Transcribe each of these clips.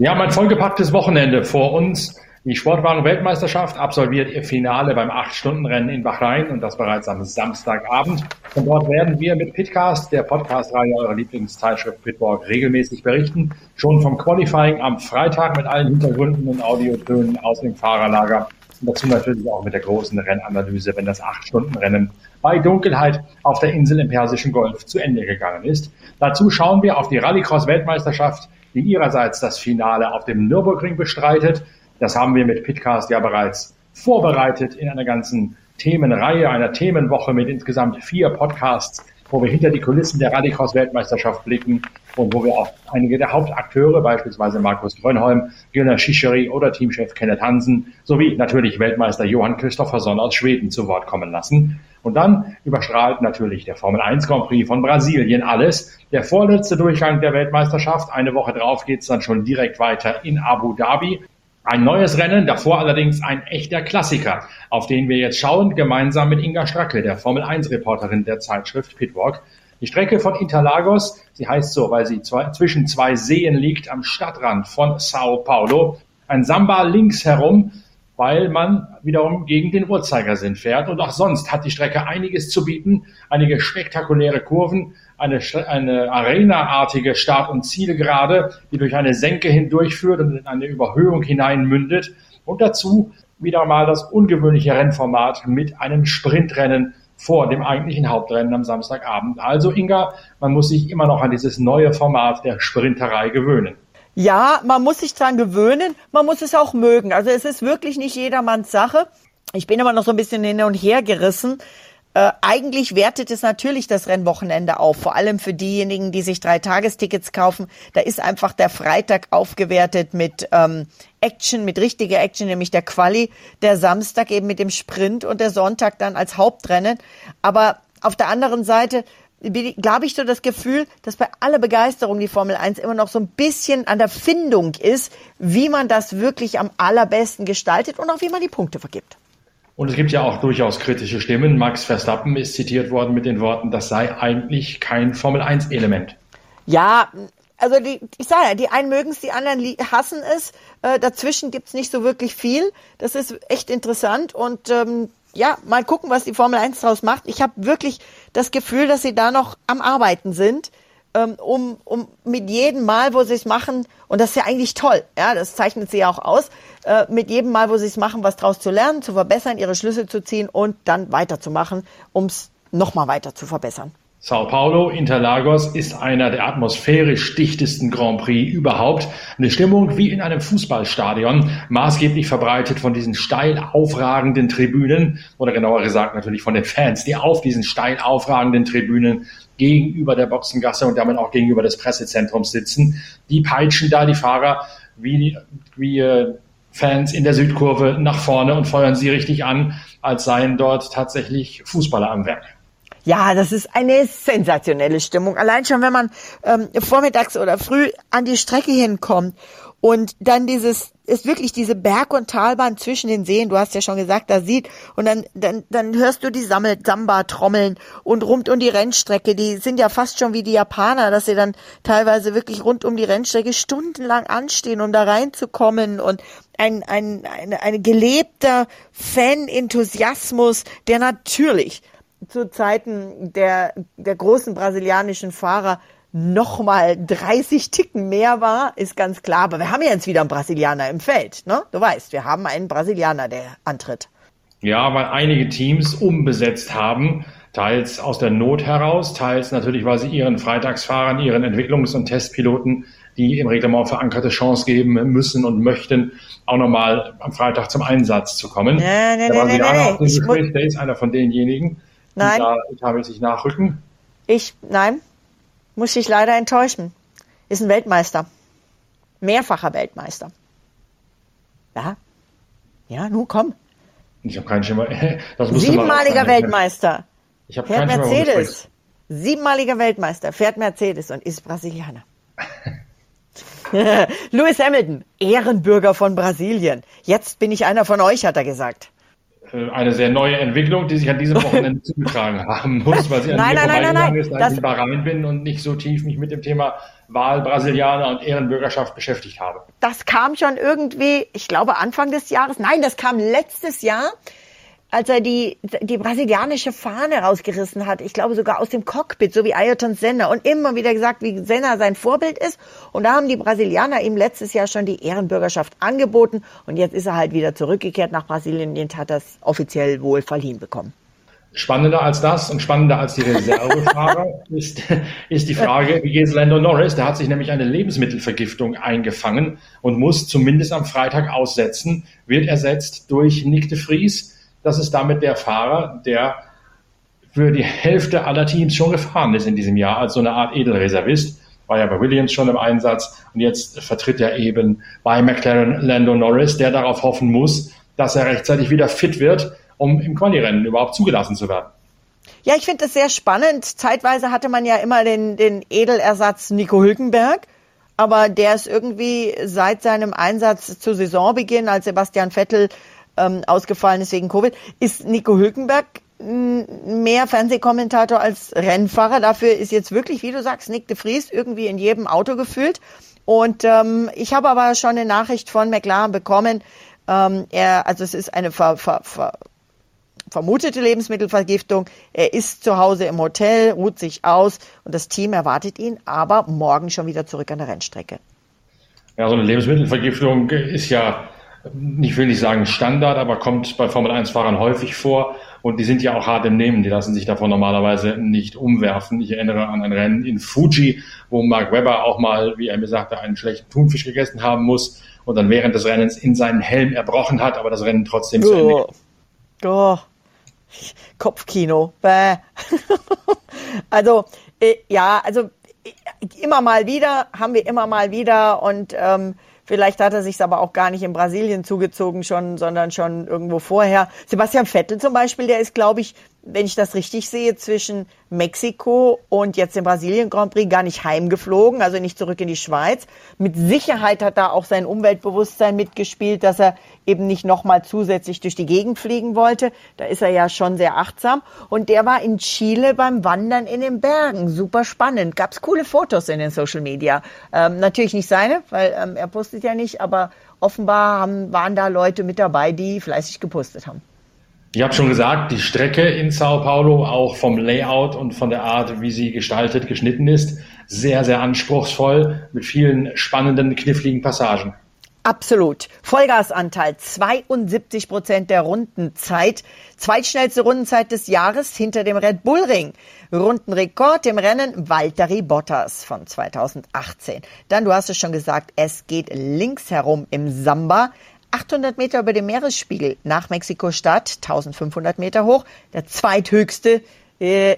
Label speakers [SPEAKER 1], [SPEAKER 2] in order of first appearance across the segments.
[SPEAKER 1] Wir haben ein vollgepacktes Wochenende vor uns. Die Sportwagen-Weltmeisterschaft absolviert ihr Finale beim 8-Stunden-Rennen in Bahrain und das bereits am Samstagabend. Von dort werden wir mit Pitcast, der Podcast-Reihe eurer Lieblingszeitschrift Pitwalk, regelmäßig berichten. Schon vom Qualifying am Freitag mit allen Hintergründen und Audiotönen aus dem Fahrerlager. Und dazu natürlich auch mit der großen Rennanalyse, wenn das 8-Stunden-Rennen bei Dunkelheit auf der Insel im Persischen Golf zu Ende gegangen ist. Dazu schauen wir auf die Rallycross-Weltmeisterschaft, die ihrerseits das Finale auf dem Nürburgring bestreitet. Das haben wir mit Pitcast ja bereits vorbereitet in einer ganzen Themenreihe, einer Themenwoche mit insgesamt vier Podcasts, wo wir hinter die Kulissen der Rallycross-Weltmeisterschaft blicken und wo wir auch einige der Hauptakteure, beispielsweise Markus Grönholm, Gunnar Schischeri oder Teamchef Kenneth Hansen, sowie natürlich Weltmeister Johann Christopherson aus Schweden zu Wort kommen lassen. Und dann überstrahlt natürlich der Formel 1 Grand Prix von Brasilien alles. Der vorletzte Durchgang der Weltmeisterschaft. Eine Woche drauf geht's dann schon direkt weiter in Abu Dhabi. Ein neues Rennen, davor allerdings ein echter Klassiker, auf den wir jetzt schauen, gemeinsam mit Inga Stracke, der Formel 1 Reporterin der Zeitschrift Pitwalk. Die Strecke von Interlagos, sie heißt so, weil sie zwei, zwischen zwei Seen liegt, am Stadtrand von Sao Paulo. Ein Samba links herum, weil man wiederum gegen den Uhrzeigersinn fährt. Und auch sonst hat die Strecke einiges zu bieten, einige spektakuläre Kurven, eine, eine Arena-artige Start- und Zielgerade, die durch eine Senke hindurchführt und in eine Überhöhung hineinmündet. Und dazu wieder mal das ungewöhnliche Rennformat mit einem Sprintrennen vor dem eigentlichen Hauptrennen am Samstagabend. Also Inga, man muss sich immer noch an dieses neue Format der Sprinterei gewöhnen.
[SPEAKER 2] Ja, man muss sich dran gewöhnen, man muss es auch mögen. Also es ist wirklich nicht jedermanns Sache. Ich bin immer noch so ein bisschen hin und her gerissen. Äh, eigentlich wertet es natürlich das Rennwochenende auf, vor allem für diejenigen, die sich drei Tagestickets kaufen. Da ist einfach der Freitag aufgewertet mit ähm, Action, mit richtiger Action, nämlich der Quali, der Samstag eben mit dem Sprint und der Sonntag dann als Hauptrennen. Aber auf der anderen Seite glaube ich so das Gefühl, dass bei aller Begeisterung die Formel 1 immer noch so ein bisschen an der Findung ist, wie man das wirklich am allerbesten gestaltet und auch wie man die Punkte vergibt.
[SPEAKER 1] Und es gibt ja auch durchaus kritische Stimmen. Max Verstappen ist zitiert worden mit den Worten, das sei eigentlich kein Formel-1-Element.
[SPEAKER 2] Ja, also die, ich sage ja, die einen mögen es, die anderen hassen es. Äh, dazwischen gibt's nicht so wirklich viel. Das ist echt interessant und ähm, ja, mal gucken, was die Formel 1 daraus macht. Ich habe wirklich das Gefühl, dass sie da noch am Arbeiten sind ähm, um, um mit jedem Mal, wo sie es machen, und das ist ja eigentlich toll, ja, das zeichnet sie ja auch aus, äh, mit jedem Mal, wo sie es machen, was draus zu lernen, zu verbessern, ihre Schlüsse zu ziehen und dann weiterzumachen, um es nochmal weiter zu verbessern.
[SPEAKER 1] Sao Paulo, Interlagos ist einer der atmosphärisch dichtesten Grand Prix überhaupt. Eine Stimmung wie in einem Fußballstadion, maßgeblich verbreitet von diesen steil aufragenden Tribünen oder genauer gesagt natürlich von den Fans, die auf diesen steil aufragenden Tribünen gegenüber der Boxengasse und damit auch gegenüber des Pressezentrums sitzen. Die peitschen da die Fahrer wie, wie äh, Fans in der Südkurve nach vorne und feuern sie richtig an, als seien dort tatsächlich Fußballer am Werk.
[SPEAKER 2] Ja, das ist eine sensationelle Stimmung. Allein schon, wenn man ähm, vormittags oder früh an die Strecke hinkommt und dann dieses ist wirklich diese Berg- und Talbahn zwischen den Seen, du hast ja schon gesagt, da sieht und dann dann dann hörst du die Sammel Samba trommeln und rund um die Rennstrecke, die sind ja fast schon wie die Japaner, dass sie dann teilweise wirklich rund um die Rennstrecke stundenlang anstehen, um da reinzukommen und ein ein ein, ein gelebter Fan-Enthusiasmus, der natürlich zu Zeiten der, der großen brasilianischen Fahrer noch mal 30 Ticken mehr war, ist ganz klar. Aber wir haben ja jetzt wieder einen Brasilianer im Feld. Ne? Du weißt, wir haben einen Brasilianer, der antritt.
[SPEAKER 1] Ja, weil einige Teams umbesetzt haben, teils aus der Not heraus, teils natürlich, weil sie ihren Freitagsfahrern, ihren Entwicklungs- und Testpiloten die im Reglement verankerte Chance geben müssen und möchten, auch nochmal am Freitag zum Einsatz zu kommen. Nee, nee, der Brasilianer nee, nee, nee. der ist einer von denjenigen,
[SPEAKER 2] Nein.
[SPEAKER 1] Da habe ich sich nachrücken?
[SPEAKER 2] Ich, nein. Muss ich leider enttäuschen. Ist ein Weltmeister. Mehrfacher Weltmeister. Ja. Ja, nun komm.
[SPEAKER 1] Ich habe keinen Schimmer.
[SPEAKER 2] Siebenmaliger Weltmeister. Ich habe keinen Mercedes. Siebenmaliger Weltmeister, fährt Mercedes und ist Brasilianer. Lewis Hamilton, Ehrenbürger von Brasilien. Jetzt bin ich einer von euch, hat er gesagt.
[SPEAKER 1] Äh, eine sehr neue Entwicklung, die sich an diesem Wochenende zugetragen haben muss, weil sie an
[SPEAKER 2] nein, mir nein, vorbeigegangen
[SPEAKER 1] ist, als ich in Bahrain bin und nicht so tief mich mit dem Thema Wahlbrasilianer und Ehrenbürgerschaft beschäftigt habe.
[SPEAKER 2] Das kam schon irgendwie, ich glaube Anfang des Jahres, nein, das kam letztes Jahr als er die, die brasilianische Fahne rausgerissen hat, ich glaube sogar aus dem Cockpit, so wie Ayrton Senna und immer wieder gesagt, wie Senna sein Vorbild ist. Und da haben die Brasilianer ihm letztes Jahr schon die Ehrenbürgerschaft angeboten und jetzt ist er halt wieder zurückgekehrt nach Brasilien und hat das offiziell wohl verliehen bekommen.
[SPEAKER 1] Spannender als das und spannender als die Reservefahrer ist, ist die Frage, wie geht's Lando Norris? Der hat sich nämlich eine Lebensmittelvergiftung eingefangen und muss zumindest am Freitag aussetzen, wird ersetzt durch Nick de Vries das ist damit der Fahrer, der für die Hälfte aller Teams schon gefahren ist in diesem Jahr als so eine Art Edelreservist. War ja bei Williams schon im Einsatz und jetzt vertritt er eben bei McLaren Lando Norris, der darauf hoffen muss, dass er rechtzeitig wieder fit wird, um im Quali-Rennen überhaupt zugelassen zu werden.
[SPEAKER 2] Ja, ich finde das sehr spannend. Zeitweise hatte man ja immer den, den Edelersatz Nico Hülkenberg, aber der ist irgendwie seit seinem Einsatz zu Saisonbeginn, als Sebastian Vettel ähm, ausgefallen ist wegen Covid, ist Nico Hülkenberg mehr Fernsehkommentator als Rennfahrer. Dafür ist jetzt wirklich, wie du sagst, Nick de Vries irgendwie in jedem Auto gefühlt. Und ähm, ich habe aber schon eine Nachricht von McLaren bekommen. Ähm, er, also es ist eine ver, ver, ver, vermutete Lebensmittelvergiftung. Er ist zu Hause im Hotel, ruht sich aus und das Team erwartet ihn, aber morgen schon wieder zurück an der Rennstrecke.
[SPEAKER 1] Ja, so eine Lebensmittelvergiftung ist ja ich will nicht sagen Standard, aber kommt bei Formel 1-Fahrern häufig vor. Und die sind ja auch hart im Nehmen. Die lassen sich davon normalerweise nicht umwerfen. Ich erinnere an ein Rennen in Fuji, wo Mark Webber auch mal, wie er mir sagte, einen schlechten Thunfisch gegessen haben muss und dann während des Rennens in seinen Helm erbrochen hat, aber das Rennen trotzdem oh. zu Ende.
[SPEAKER 2] Oh. Kopfkino. Bäh. also, äh, ja, also äh, immer mal wieder, haben wir immer mal wieder und ähm, Vielleicht hat er sich aber auch gar nicht in Brasilien zugezogen schon, sondern schon irgendwo vorher. Sebastian Vettel zum Beispiel, der ist, glaube ich, wenn ich das richtig sehe, zwischen Mexiko und jetzt dem Brasilien Grand Prix gar nicht heimgeflogen, also nicht zurück in die Schweiz. Mit Sicherheit hat da auch sein Umweltbewusstsein mitgespielt, dass er eben nicht nochmal zusätzlich durch die Gegend fliegen wollte. Da ist er ja schon sehr achtsam. Und der war in Chile beim Wandern in den Bergen. Super spannend. Gab's coole Fotos in den Social Media. Ähm, natürlich nicht seine, weil ähm, er postet ja nicht, aber offenbar haben, waren da Leute mit dabei, die fleißig gepostet haben.
[SPEAKER 1] Ich habe schon gesagt, die Strecke in Sao Paulo, auch vom Layout und von der Art, wie sie gestaltet, geschnitten ist, sehr, sehr anspruchsvoll mit vielen spannenden, kniffligen Passagen.
[SPEAKER 2] Absolut. Vollgasanteil 72 Prozent der Rundenzeit. Zweitschnellste Rundenzeit des Jahres hinter dem Red Bull Ring. Rundenrekord im Rennen Valtteri Bottas von 2018. Dann, du hast es schon gesagt, es geht links herum im Samba. 800 Meter über dem Meeresspiegel nach Mexiko-Stadt, 1500 Meter hoch, der zweithöchste äh,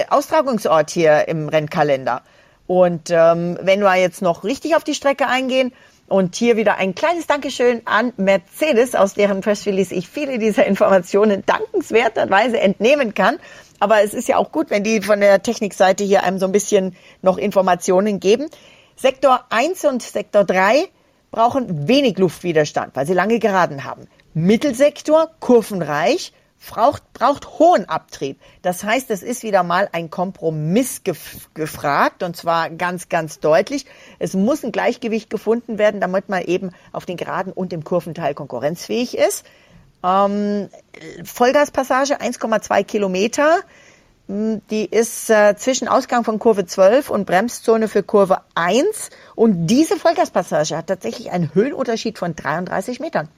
[SPEAKER 2] äh, Austragungsort hier im Rennkalender. Und ähm, wenn wir jetzt noch richtig auf die Strecke eingehen und hier wieder ein kleines Dankeschön an Mercedes, aus deren Press Release ich viele dieser Informationen dankenswerterweise entnehmen kann. Aber es ist ja auch gut, wenn die von der Technikseite hier einem so ein bisschen noch Informationen geben. Sektor 1 und Sektor 3 brauchen wenig Luftwiderstand, weil sie lange Geraden haben. Mittelsektor, kurvenreich, braucht, braucht hohen Abtrieb. Das heißt, es ist wieder mal ein Kompromiss gef gefragt und zwar ganz, ganz deutlich. Es muss ein Gleichgewicht gefunden werden, damit man eben auf den Geraden und im Kurventeil konkurrenzfähig ist. Ähm, Vollgaspassage 1,2 Kilometer. Hm, die ist äh, zwischen Ausgang von Kurve 12 und Bremszone für Kurve 1. Und diese Vollgaspassage hat tatsächlich einen Höhenunterschied von 33 Metern.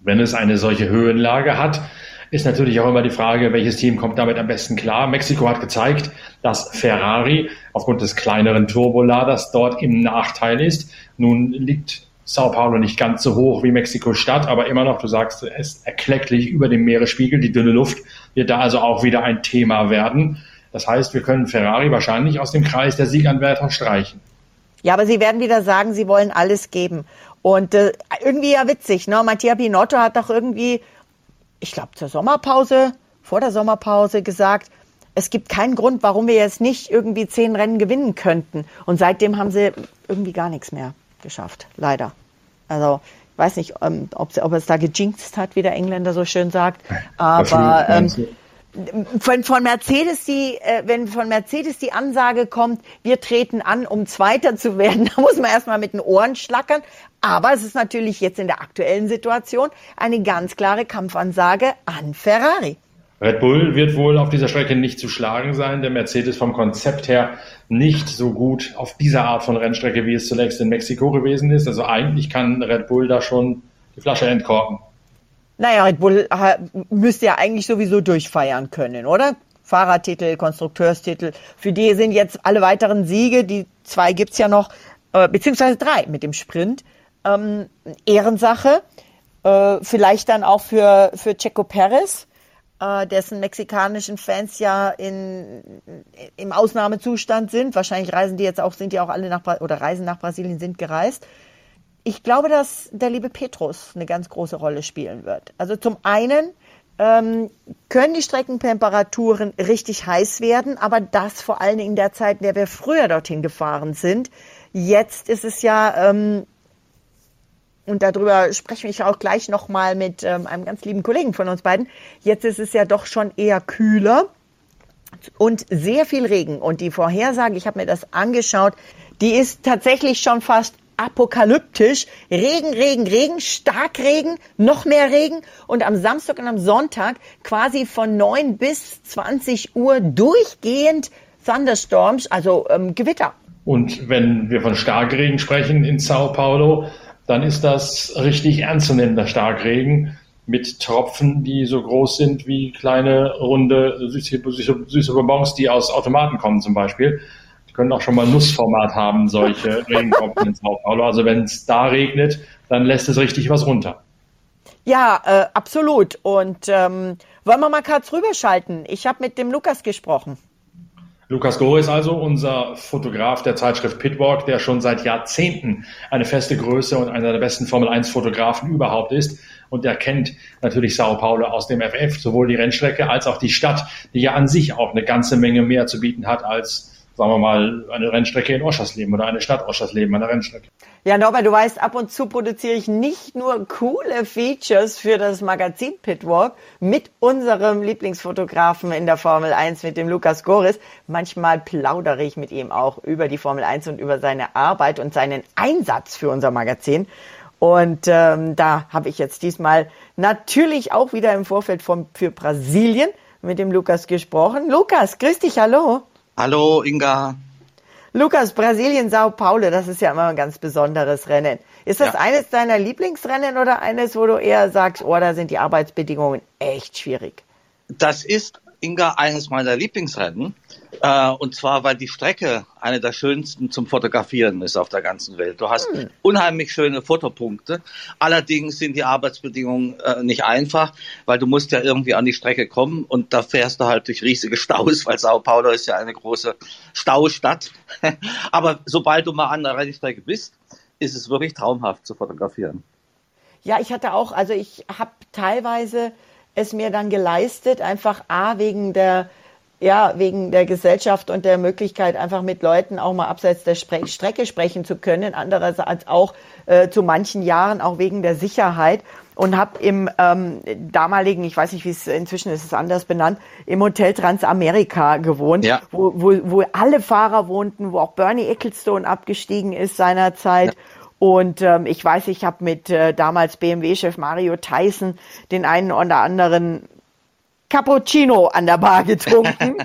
[SPEAKER 1] Wenn es eine solche Höhenlage hat, ist natürlich auch immer die Frage, welches Team kommt damit am besten klar. Mexiko hat gezeigt, dass Ferrari aufgrund des kleineren Turboladers dort im Nachteil ist. Nun liegt Sao Paulo nicht ganz so hoch wie Mexiko-Stadt, aber immer noch, du sagst, es ist erklecklich über dem Meeresspiegel. Die dünne Luft wird da also auch wieder ein Thema werden. Das heißt, wir können Ferrari wahrscheinlich aus dem Kreis der Sieganwärter streichen.
[SPEAKER 2] Ja, aber sie werden wieder sagen, sie wollen alles geben. Und äh, irgendwie ja witzig, ne? Mattia Pinotto hat doch irgendwie, ich glaube zur Sommerpause, vor der Sommerpause gesagt, es gibt keinen Grund, warum wir jetzt nicht irgendwie zehn Rennen gewinnen könnten. Und seitdem haben sie irgendwie gar nichts mehr geschafft, leider. Also weiß nicht, ähm, ob, ob es da gejinxt hat, wie der Engländer so schön sagt. Aber ähm, Von, von Mercedes die, äh, wenn von Mercedes die Ansage kommt, wir treten an, um Zweiter zu werden, da muss man erstmal mit den Ohren schlackern. Aber es ist natürlich jetzt in der aktuellen Situation eine ganz klare Kampfansage an Ferrari.
[SPEAKER 1] Red Bull wird wohl auf dieser Strecke nicht zu schlagen sein, der Mercedes vom Konzept her nicht so gut auf dieser Art von Rennstrecke, wie es zuletzt in Mexiko gewesen ist. Also eigentlich kann Red Bull da schon die Flasche entkorken.
[SPEAKER 2] Naja, Red Bull müsste ja eigentlich sowieso durchfeiern können, oder? Fahrertitel, Konstrukteurstitel. Für die sind jetzt alle weiteren Siege, die zwei gibt's ja noch, äh, beziehungsweise drei mit dem Sprint, ähm, Ehrensache. Äh, vielleicht dann auch für, für Checo Perez, äh, dessen mexikanischen Fans ja in, im Ausnahmezustand sind. Wahrscheinlich reisen die jetzt auch, sind die auch alle nach, oder reisen nach Brasilien, sind gereist ich glaube, dass der liebe Petrus eine ganz große Rolle spielen wird. Also zum einen ähm, können die Streckentemperaturen richtig heiß werden, aber das vor allen Dingen in der Zeit, in der wir früher dorthin gefahren sind. Jetzt ist es ja, ähm, und darüber spreche ich auch gleich nochmal mit ähm, einem ganz lieben Kollegen von uns beiden, jetzt ist es ja doch schon eher kühler und sehr viel Regen. Und die Vorhersage, ich habe mir das angeschaut, die ist tatsächlich schon fast apokalyptisch. Regen, Regen, Regen, Starkregen, noch mehr Regen und am Samstag und am Sonntag quasi von 9 bis 20 Uhr durchgehend Thunderstorms, also ähm, Gewitter.
[SPEAKER 1] Und wenn wir von Starkregen sprechen in Sao Paulo, dann ist das richtig ernstzunehmender Starkregen mit Tropfen, die so groß sind wie kleine runde süße, süße, süße Bonbons, die aus Automaten kommen zum Beispiel können auch schon mal Nussformat haben, solche Regentropfen in Sao Paulo. Also wenn es da regnet, dann lässt es richtig was runter.
[SPEAKER 2] Ja, äh, absolut. Und ähm, wollen wir mal kurz rüberschalten? Ich habe mit dem Lukas gesprochen.
[SPEAKER 1] Lukas Gore ist also unser Fotograf der Zeitschrift Pitwalk, der schon seit Jahrzehnten eine feste Größe und einer der besten Formel 1 Fotografen überhaupt ist. Und er kennt natürlich Sao Paulo aus dem FF, sowohl die Rennstrecke als auch die Stadt, die ja an sich auch eine ganze Menge mehr zu bieten hat als sagen wir mal, eine Rennstrecke in Oschersleben oder eine Stadt Oschersleben, eine Rennstrecke.
[SPEAKER 2] Ja, Norbert, du weißt, ab und zu produziere ich nicht nur coole Features für das Magazin Pitwalk mit unserem Lieblingsfotografen in der Formel 1, mit dem Lukas Goris. Manchmal plaudere ich mit ihm auch über die Formel 1 und über seine Arbeit und seinen Einsatz für unser Magazin. Und ähm, da habe ich jetzt diesmal natürlich auch wieder im Vorfeld von, für Brasilien mit dem Lukas gesprochen. Lukas, grüß dich, hallo.
[SPEAKER 3] Hallo Inga.
[SPEAKER 2] Lukas, Brasilien, Sao Paulo, das ist ja immer ein ganz besonderes Rennen. Ist das ja. eines deiner Lieblingsrennen oder eines, wo du eher sagst, oh, da sind die Arbeitsbedingungen echt schwierig?
[SPEAKER 3] Das ist, Inga, eines meiner Lieblingsrennen. Äh, und zwar, weil die Strecke eine der schönsten zum Fotografieren ist auf der ganzen Welt. Du hast hm. unheimlich schöne Fotopunkte. Allerdings sind die Arbeitsbedingungen äh, nicht einfach, weil du musst ja irgendwie an die Strecke kommen und da fährst du halt durch riesige Staus, weil Sao Paulo ist ja eine große Staustadt. Aber sobald du mal an der Rennstrecke bist, ist es wirklich traumhaft zu fotografieren.
[SPEAKER 2] Ja, ich hatte auch, also ich habe teilweise es mir dann geleistet, einfach A, wegen der ja, wegen der Gesellschaft und der Möglichkeit, einfach mit Leuten auch mal abseits der Spre Strecke sprechen zu können. Andererseits auch äh, zu manchen Jahren auch wegen der Sicherheit und habe im ähm, damaligen, ich weiß nicht, wie es inzwischen ist es anders benannt, im Hotel Transamerika gewohnt, ja. wo, wo, wo alle Fahrer wohnten, wo auch Bernie Ecclestone abgestiegen ist seinerzeit. Ja. Und ähm, ich weiß, ich habe mit äh, damals BMW-Chef Mario Tyson den einen oder anderen Cappuccino an der Bar getrunken.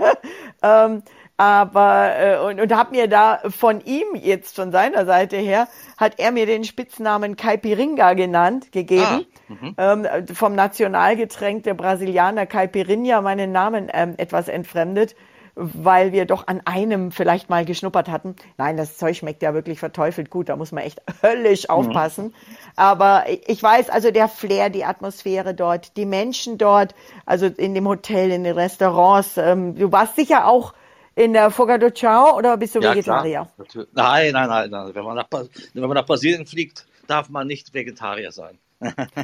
[SPEAKER 2] ähm, aber äh, und, und habe mir da von ihm jetzt von seiner Seite her hat er mir den Spitznamen Caipirinha genannt gegeben ah, mhm. ähm, vom Nationalgetränk der Brasilianer Caipirinha meinen Namen ähm, etwas entfremdet weil wir doch an einem vielleicht mal geschnuppert hatten. Nein, das Zeug schmeckt ja wirklich verteufelt gut, da muss man echt höllisch mhm. aufpassen. Mhm. Aber ich weiß, also der Flair, die Atmosphäre dort, die Menschen dort, also in dem Hotel, in den Restaurants, ähm, du warst sicher auch in der Foga do Chao oder bist du ja, Vegetarier?
[SPEAKER 3] Klar. Nein, nein, nein, nein. Wenn man, nach, wenn man nach Brasilien fliegt, darf man nicht Vegetarier sein.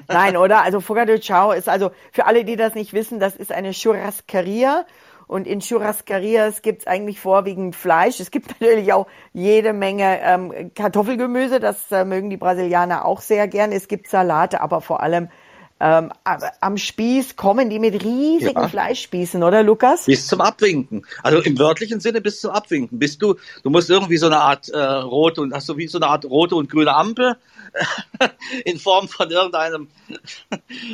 [SPEAKER 2] Nein, oder? Also Foga do Chao ist also, für alle, die das nicht wissen, das ist eine Churrascaria und in Churrascarias gibt es eigentlich vorwiegend Fleisch. Es gibt natürlich auch jede Menge ähm, Kartoffelgemüse, das äh, mögen die Brasilianer auch sehr gern. Es gibt Salate, aber vor allem ähm, am Spieß kommen die mit riesigen ja. Fleischspießen, oder Lukas?
[SPEAKER 3] Bis zum Abwinken. Also im wörtlichen Sinne bis zum Abwinken. Bist du, du musst irgendwie so eine Art äh, rote und hast du wie so eine Art rote und grüne Ampel in Form von irgendeinem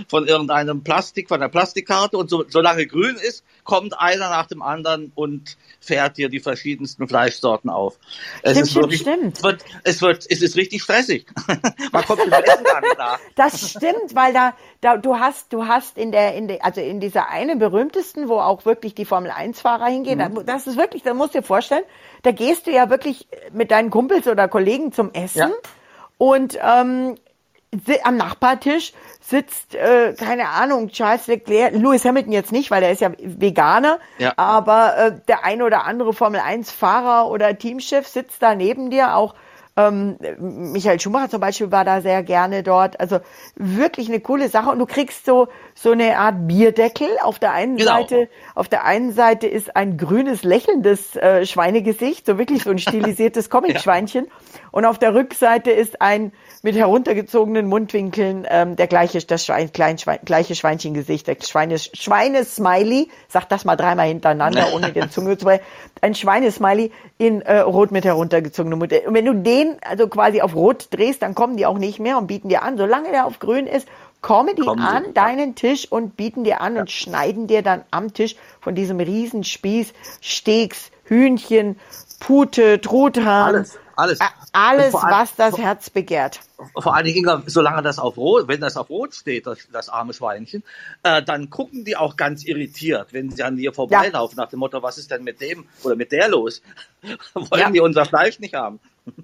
[SPEAKER 3] von irgendeinem Plastik, von der Plastikkarte und so, solange grün ist, kommt einer nach dem anderen und fährt dir die verschiedensten Fleischsorten auf.
[SPEAKER 2] Es stimmt, ist wirklich, stimmt.
[SPEAKER 3] Es wird, es wird, es ist richtig stressig.
[SPEAKER 2] Man kommt mit Essen gar nicht nach. Das stimmt, weil da, da, du hast, du hast in der, in der, also in dieser einen berühmtesten, wo auch wirklich die Formel 1 Fahrer hingehen, mhm. das ist wirklich, da musst du dir vorstellen, da gehst du ja wirklich mit deinen Kumpels oder Kollegen zum Essen. Ja. Und ähm, am Nachbartisch sitzt, äh, keine Ahnung, Charles Leclerc, Lewis Hamilton jetzt nicht, weil er ist ja Veganer, ja. aber äh, der eine oder andere Formel 1 Fahrer oder Teamchef sitzt da neben dir, auch ähm, Michael Schumacher zum Beispiel war da sehr gerne dort. Also wirklich eine coole Sache. Und du kriegst so, so eine Art Bierdeckel. Auf der einen genau. Seite, auf der einen Seite ist ein grünes, lächelndes äh, Schweinegesicht, so wirklich so ein stilisiertes Comic-Schweinchen. ja. Und auf der Rückseite ist ein mit heruntergezogenen Mundwinkeln ähm, der gleiche, das Schwein, klein, Schwein, gleiche Schweinchengesicht, der Schweines, Schweinesmiley, sag das mal dreimal hintereinander, ohne den Zunge zu ein Schweinesmiley in äh, Rot mit heruntergezogenem Mund. Und wenn du den also quasi auf Rot drehst, dann kommen die auch nicht mehr und bieten dir an. Solange der auf Grün ist, kommen die kommen an sie. deinen Tisch und bieten dir an ja. und schneiden dir dann am Tisch von diesem Riesenspieß Steaks, Hühnchen, Pute, Truthahn.
[SPEAKER 3] Alles, alles.
[SPEAKER 2] Alles, was das Herz begehrt.
[SPEAKER 3] Vor allen Dingen, solange das auf Rot, wenn das auf Rot steht, das, das arme Schweinchen, äh, dann gucken die auch ganz irritiert, wenn sie an dir vorbeilaufen, ja. nach dem Motto, was ist denn mit dem oder mit der los? Wollen ja. die unser Fleisch nicht haben?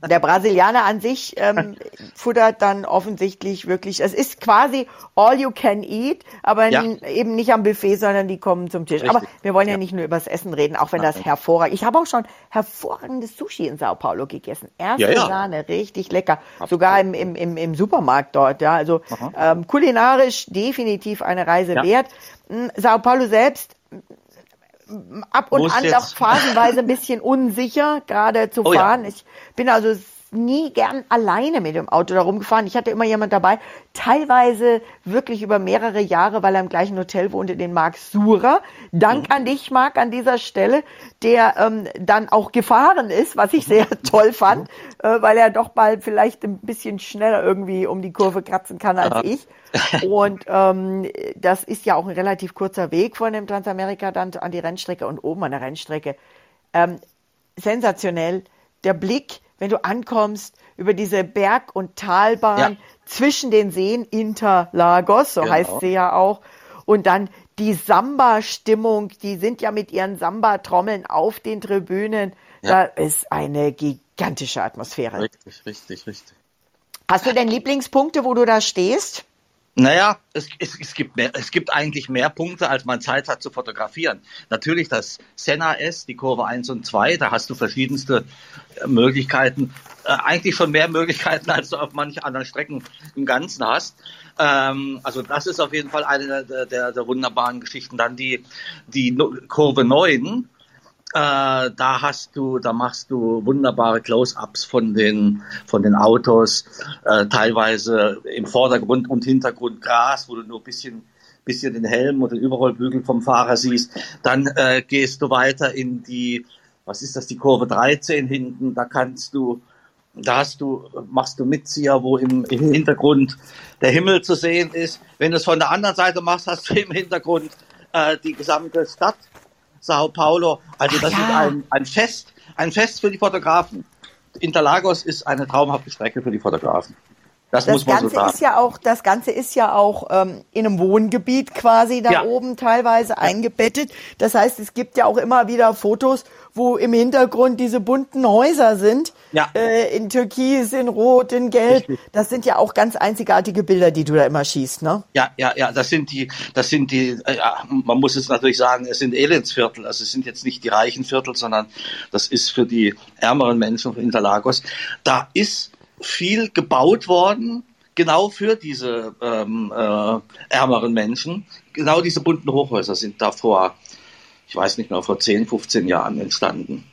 [SPEAKER 2] Der Brasilianer an sich ähm, futtert dann offensichtlich wirklich, es ist quasi all you can eat, aber ja. eben nicht am Buffet, sondern die kommen zum Tisch. Richtig. Aber wir wollen ja, ja, nicht nur über das Essen reden, auch wenn das hervorragend Ich habe auch schon hervorragendes Sushi in Sao Paulo gegessen. Erste ja, Sahne, richtig lecker. Absolut. Sogar im, im, im, im Supermarkt dort. Ja, Also ähm, kulinarisch definitiv eine Reise wert. Hm, Sao Paulo selbst ab und an auch phasenweise ein bisschen unsicher, gerade zu oh, fahren. Ja. Ich bin also nie gern alleine mit dem Auto da rumgefahren. Ich hatte immer jemand dabei, teilweise wirklich über mehrere Jahre, weil er im gleichen Hotel wohnte, den Marc Sura. Dank mhm. an dich, Marc, an dieser Stelle, der ähm, dann auch gefahren ist, was ich sehr toll fand, mhm. äh, weil er doch mal vielleicht ein bisschen schneller irgendwie um die Kurve kratzen kann als ich. Und ähm, das ist ja auch ein relativ kurzer Weg von dem Transamerika dann an die Rennstrecke und oben an der Rennstrecke. Ähm, sensationell. Der Blick, wenn du ankommst über diese Berg- und Talbahn ja. zwischen den Seen Interlagos, so genau. heißt sie ja auch. Und dann die Samba-Stimmung, die sind ja mit ihren Samba-Trommeln auf den Tribünen. Ja. Da ist eine gigantische Atmosphäre.
[SPEAKER 3] Richtig, richtig, richtig.
[SPEAKER 2] Hast du denn Lieblingspunkte, wo du da stehst?
[SPEAKER 3] Naja, es, es, es, gibt mehr, es gibt eigentlich mehr Punkte, als man Zeit hat zu fotografieren. Natürlich das Senna S, die Kurve 1 und 2, da hast du verschiedenste äh, Möglichkeiten, äh, eigentlich schon mehr Möglichkeiten, als du auf manchen anderen Strecken im Ganzen hast. Ähm, also das ist auf jeden Fall eine der, der, der wunderbaren Geschichten. Dann die, die Kurve 9, äh, da hast du, da machst du wunderbare Close-ups von den von den Autos, äh, teilweise im Vordergrund und Hintergrund Gras, wo du nur ein bisschen bisschen den Helm oder den Überrollbügel vom Fahrer siehst. Dann äh, gehst du weiter in die, was ist das, die Kurve 13 hinten. Da kannst du da hast du, machst du Mitzieher, wo im, im Hintergrund der Himmel zu sehen ist. Wenn du es von der anderen Seite machst, hast du im Hintergrund äh, die gesamte Stadt Sao Paulo. Also das ja. ist ein, ein Fest, ein Fest für die Fotografen. Interlagos ist eine traumhafte Strecke für die Fotografen.
[SPEAKER 2] Das, das muss man Ganze so sagen. Ist ja auch, das Ganze ist ja auch ähm, in einem Wohngebiet quasi da ja. oben teilweise ja. eingebettet. Das heißt, es gibt ja auch immer wieder Fotos, wo im Hintergrund diese bunten Häuser sind. Ja. Äh, in Türkis, in Rot, in Gelb. Richtig. Das sind ja auch ganz einzigartige Bilder, die du da immer schießt, ne?
[SPEAKER 3] Ja, ja, ja. Das sind die, das sind die, äh, ja, man muss es natürlich sagen, es sind Elendsviertel. Also es sind jetzt nicht die reichen Viertel, sondern das ist für die ärmeren Menschen von Interlagos. Da ist viel gebaut worden, genau für diese ähm, äh, ärmeren Menschen. Genau diese bunten Hochhäuser sind da vor, ich weiß nicht mehr, vor 10, 15 Jahren entstanden.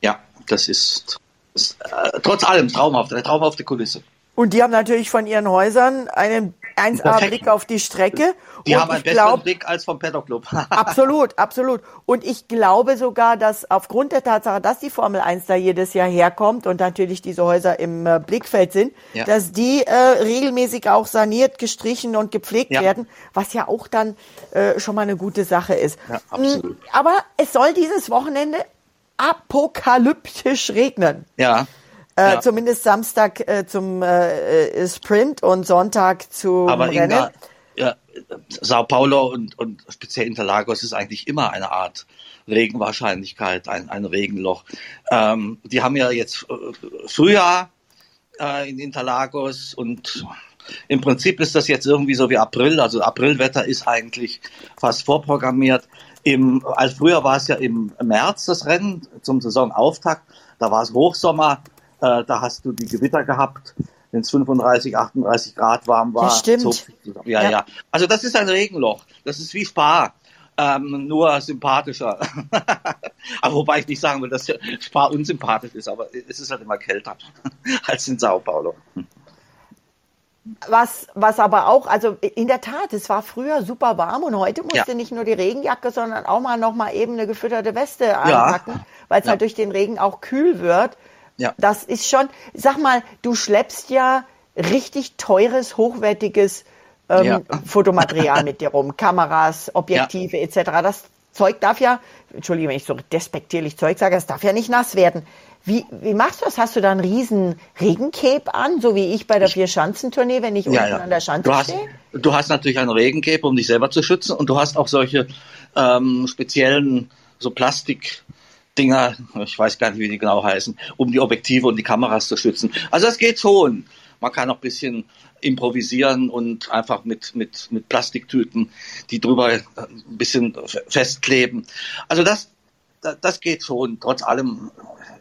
[SPEAKER 3] Ja, das ist, äh, trotz allem traumhaft, eine traumhafte Kulisse.
[SPEAKER 2] Und die haben natürlich von ihren Häusern einen 1A Blick auf die Strecke.
[SPEAKER 3] Die und haben einen besseren glaub, Blick als vom Paddock Club.
[SPEAKER 2] absolut, absolut. Und ich glaube sogar, dass aufgrund der Tatsache, dass die Formel 1 da jedes Jahr herkommt und natürlich diese Häuser im äh, Blickfeld sind, ja. dass die äh, regelmäßig auch saniert, gestrichen und gepflegt ja. werden, was ja auch dann äh, schon mal eine gute Sache ist. Ja, absolut. Aber es soll dieses Wochenende apokalyptisch regnen.
[SPEAKER 3] Ja.
[SPEAKER 2] Äh, ja. Zumindest Samstag äh, zum äh, Sprint und Sonntag zu
[SPEAKER 3] Aber Rennen. Inga, ja, Sao Paulo und, und speziell Interlagos ist eigentlich immer eine Art Regenwahrscheinlichkeit, ein, ein Regenloch. Ähm, die haben ja jetzt äh, Frühjahr äh, in Interlagos und im Prinzip ist das jetzt irgendwie so wie April. Also Aprilwetter ist eigentlich fast vorprogrammiert. Im, als früher war es ja im März das Rennen zum Saisonauftakt. Da war es Hochsommer. Äh, da hast du die Gewitter gehabt, wenn es 35, 38 Grad warm war.
[SPEAKER 2] Das stimmt.
[SPEAKER 3] ja, ja, ja. Also das ist ein Regenloch. Das ist wie Spa. Ähm, nur sympathischer. aber wobei ich nicht sagen will, dass Spa unsympathisch ist, aber es ist halt immer kälter als in Sao Paulo.
[SPEAKER 2] Was, was aber auch, also in der Tat, es war früher super warm und heute musste ja. nicht nur die Regenjacke, sondern auch mal noch mal eben eine gefütterte Weste einpacken, ja. weil es ja. halt durch den Regen auch kühl wird. Ja. Das ist schon, sag mal, du schleppst ja richtig teures, hochwertiges ähm, ja. Fotomaterial mit dir rum, Kameras, Objektive etc. Das Zeug darf ja, entschuldige, wenn ich so despektierlich Zeug sage, das darf ja nicht nass werden. Wie, wie machst du das? Hast du da einen riesen Regencape an, so wie ich bei der Vier-Schanzentournee, wenn ich ja, unten ja. an der Schanze
[SPEAKER 3] du hast,
[SPEAKER 2] stehe?
[SPEAKER 3] Du hast natürlich einen Regencape, um dich selber zu schützen und du hast auch solche ähm, speziellen so Plastik Dinger, ich weiß gar nicht, wie die genau heißen, um die Objektive und die Kameras zu schützen. Also das geht schon. Man kann auch ein bisschen improvisieren und einfach mit, mit, mit Plastiktüten die drüber ein bisschen festkleben. Also das, das geht schon. Trotz allem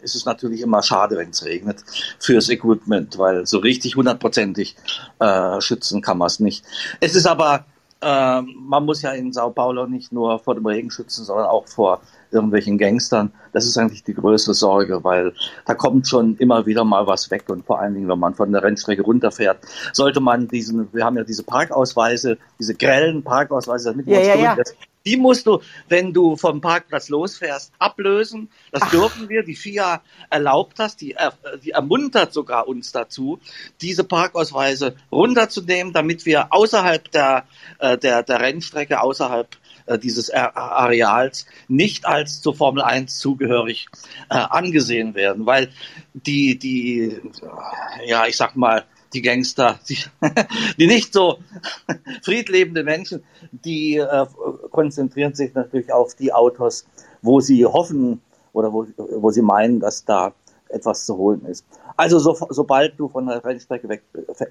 [SPEAKER 3] ist es natürlich immer schade, wenn es regnet fürs Equipment, weil so richtig hundertprozentig äh, schützen kann man es nicht. Es ist aber, äh, man muss ja in Sao Paulo nicht nur vor dem Regen schützen, sondern auch vor irgendwelchen Gangstern. Das ist eigentlich die größte Sorge, weil da kommt schon immer wieder mal was weg und vor allen Dingen, wenn man von der Rennstrecke runterfährt, sollte man diesen, wir haben ja diese Parkausweise, diese grellen Parkausweise, damit
[SPEAKER 2] ja, ja, ja.
[SPEAKER 3] Die musst du, wenn du vom Parkplatz losfährst, ablösen. Das Ach. dürfen wir. Die FIA erlaubt das. Die, äh, die ermuntert sogar uns dazu, diese Parkausweise runterzunehmen, damit wir außerhalb der, äh, der, der Rennstrecke, außerhalb äh, dieses Areals nicht als zur Formel 1 zugehörig äh, angesehen werden, weil die, die, ja, ich sag mal, die Gangster, die, die nicht so friedlebenden Menschen, die äh, konzentrieren sich natürlich auf die Autos, wo sie hoffen oder wo, wo sie meinen, dass da etwas zu holen ist. Also so, sobald du von der Rennstrecke weg,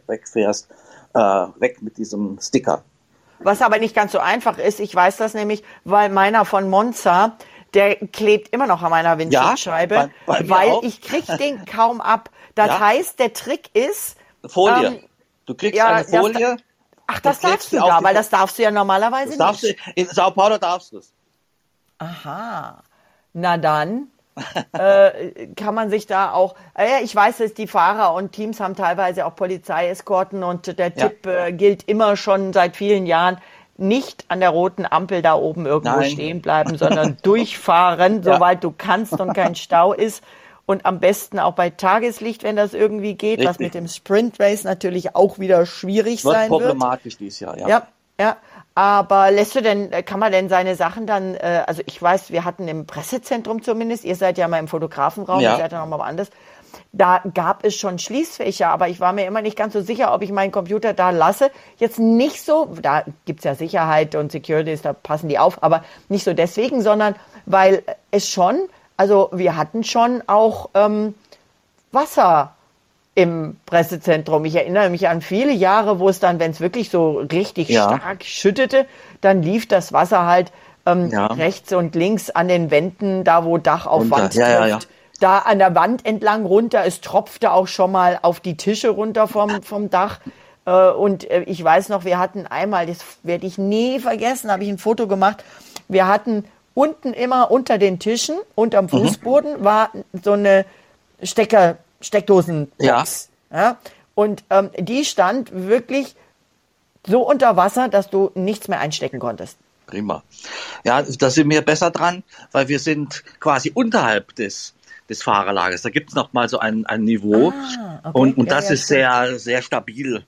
[SPEAKER 3] wegfährst, äh, weg mit diesem Sticker.
[SPEAKER 2] Was aber nicht ganz so einfach ist, ich weiß das nämlich, weil meiner von Monza, der klebt immer noch an meiner Windschutzscheibe, ja, weil auch. ich krieg den kaum ab. Das ja. heißt, der Trick ist
[SPEAKER 3] Folie. Ähm, du kriegst ja, eine Folie.
[SPEAKER 2] Das, ach, das darfst du da, weil das darfst du ja normalerweise
[SPEAKER 3] nicht. Du, in Sao Paulo darfst du es.
[SPEAKER 2] Aha. Na dann äh, kann man sich da auch, äh, ich weiß, dass die Fahrer und Teams haben teilweise auch Polizeieskorten und der Tipp ja. äh, gilt immer schon seit vielen Jahren, nicht an der roten Ampel da oben irgendwo Nein. stehen bleiben, sondern durchfahren, ja. soweit du kannst und kein Stau ist. Und am besten auch bei Tageslicht, wenn das irgendwie geht, Richtig. was mit dem Sprint Race natürlich auch wieder schwierig wird sein
[SPEAKER 3] wird. Problematisch dieses Jahr, ja.
[SPEAKER 2] Ja, ja. Aber lässt du denn, kann man denn seine Sachen dann, äh, also ich weiß, wir hatten im Pressezentrum zumindest, ihr seid ja mal im Fotografenraum, ja. ihr seid ja noch mal woanders, da gab es schon Schließfächer, aber ich war mir immer nicht ganz so sicher, ob ich meinen Computer da lasse. Jetzt nicht so, da gibt's ja Sicherheit und Securities, da passen die auf, aber nicht so deswegen, sondern weil es schon, also wir hatten schon auch ähm, Wasser im Pressezentrum. Ich erinnere mich an viele Jahre, wo es dann, wenn es wirklich so richtig ja. stark schüttete, dann lief das Wasser halt ähm, ja. rechts und links an den Wänden, da wo Dach auf Runter. Wand ja, trifft. Da an der Wand entlang runter. Es tropfte auch schon mal auf die Tische runter vom, vom Dach. Äh, und äh, ich weiß noch, wir hatten einmal, das werde ich nie vergessen, habe ich ein Foto gemacht. Wir hatten unten immer unter den Tischen, unterm mhm. Fußboden, mhm. war so eine Stecker, Steckdosenbox. Ja. ja. Und ähm, die stand wirklich so unter Wasser, dass du nichts mehr einstecken konntest.
[SPEAKER 3] Prima. Ja, da sind wir besser dran, weil wir sind quasi unterhalb des des Fahrerlagers. Da gibt es noch mal so ein, ein Niveau ah, okay. und, und das ja, ist sehr, sehr stabil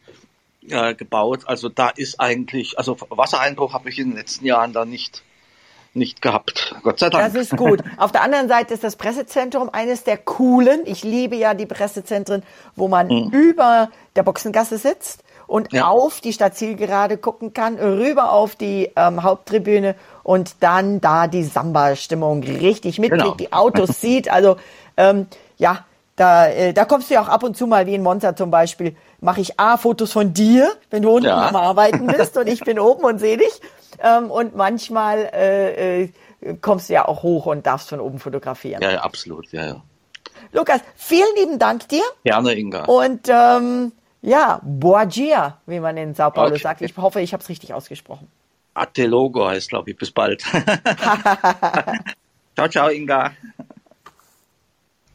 [SPEAKER 3] äh, gebaut. Also da ist eigentlich, also Wassereinbruch habe ich in den letzten Jahren da nicht, nicht gehabt. Gott sei Dank.
[SPEAKER 2] Das ist gut. Auf der anderen Seite ist das Pressezentrum eines der coolen. Ich liebe ja die Pressezentren, wo man mhm. über der Boxengasse sitzt und ja. auf die Stadtzielgerade gucken kann, rüber auf die ähm, Haupttribüne und dann da die Samba-Stimmung richtig mitkriegt, genau. die Autos sieht. Also ähm, ja, da, äh, da kommst du ja auch ab und zu mal, wie in Monza zum Beispiel, mache ich A, Fotos von dir, wenn du unten ja. am Arbeiten bist und ich bin oben und sehe dich. Ähm, und manchmal äh, äh, kommst du ja auch hoch und darfst von oben fotografieren.
[SPEAKER 3] Ja, ja absolut, ja, ja.
[SPEAKER 2] Lukas, vielen lieben Dank dir.
[SPEAKER 3] Gerne, Inga.
[SPEAKER 2] Und ähm, ja, Boa Dia, wie man in Sao Paulo okay. sagt. Ich hoffe, ich habe es richtig ausgesprochen.
[SPEAKER 3] Atelogo heißt, glaube ich. Bis bald. ciao, ciao, Inga.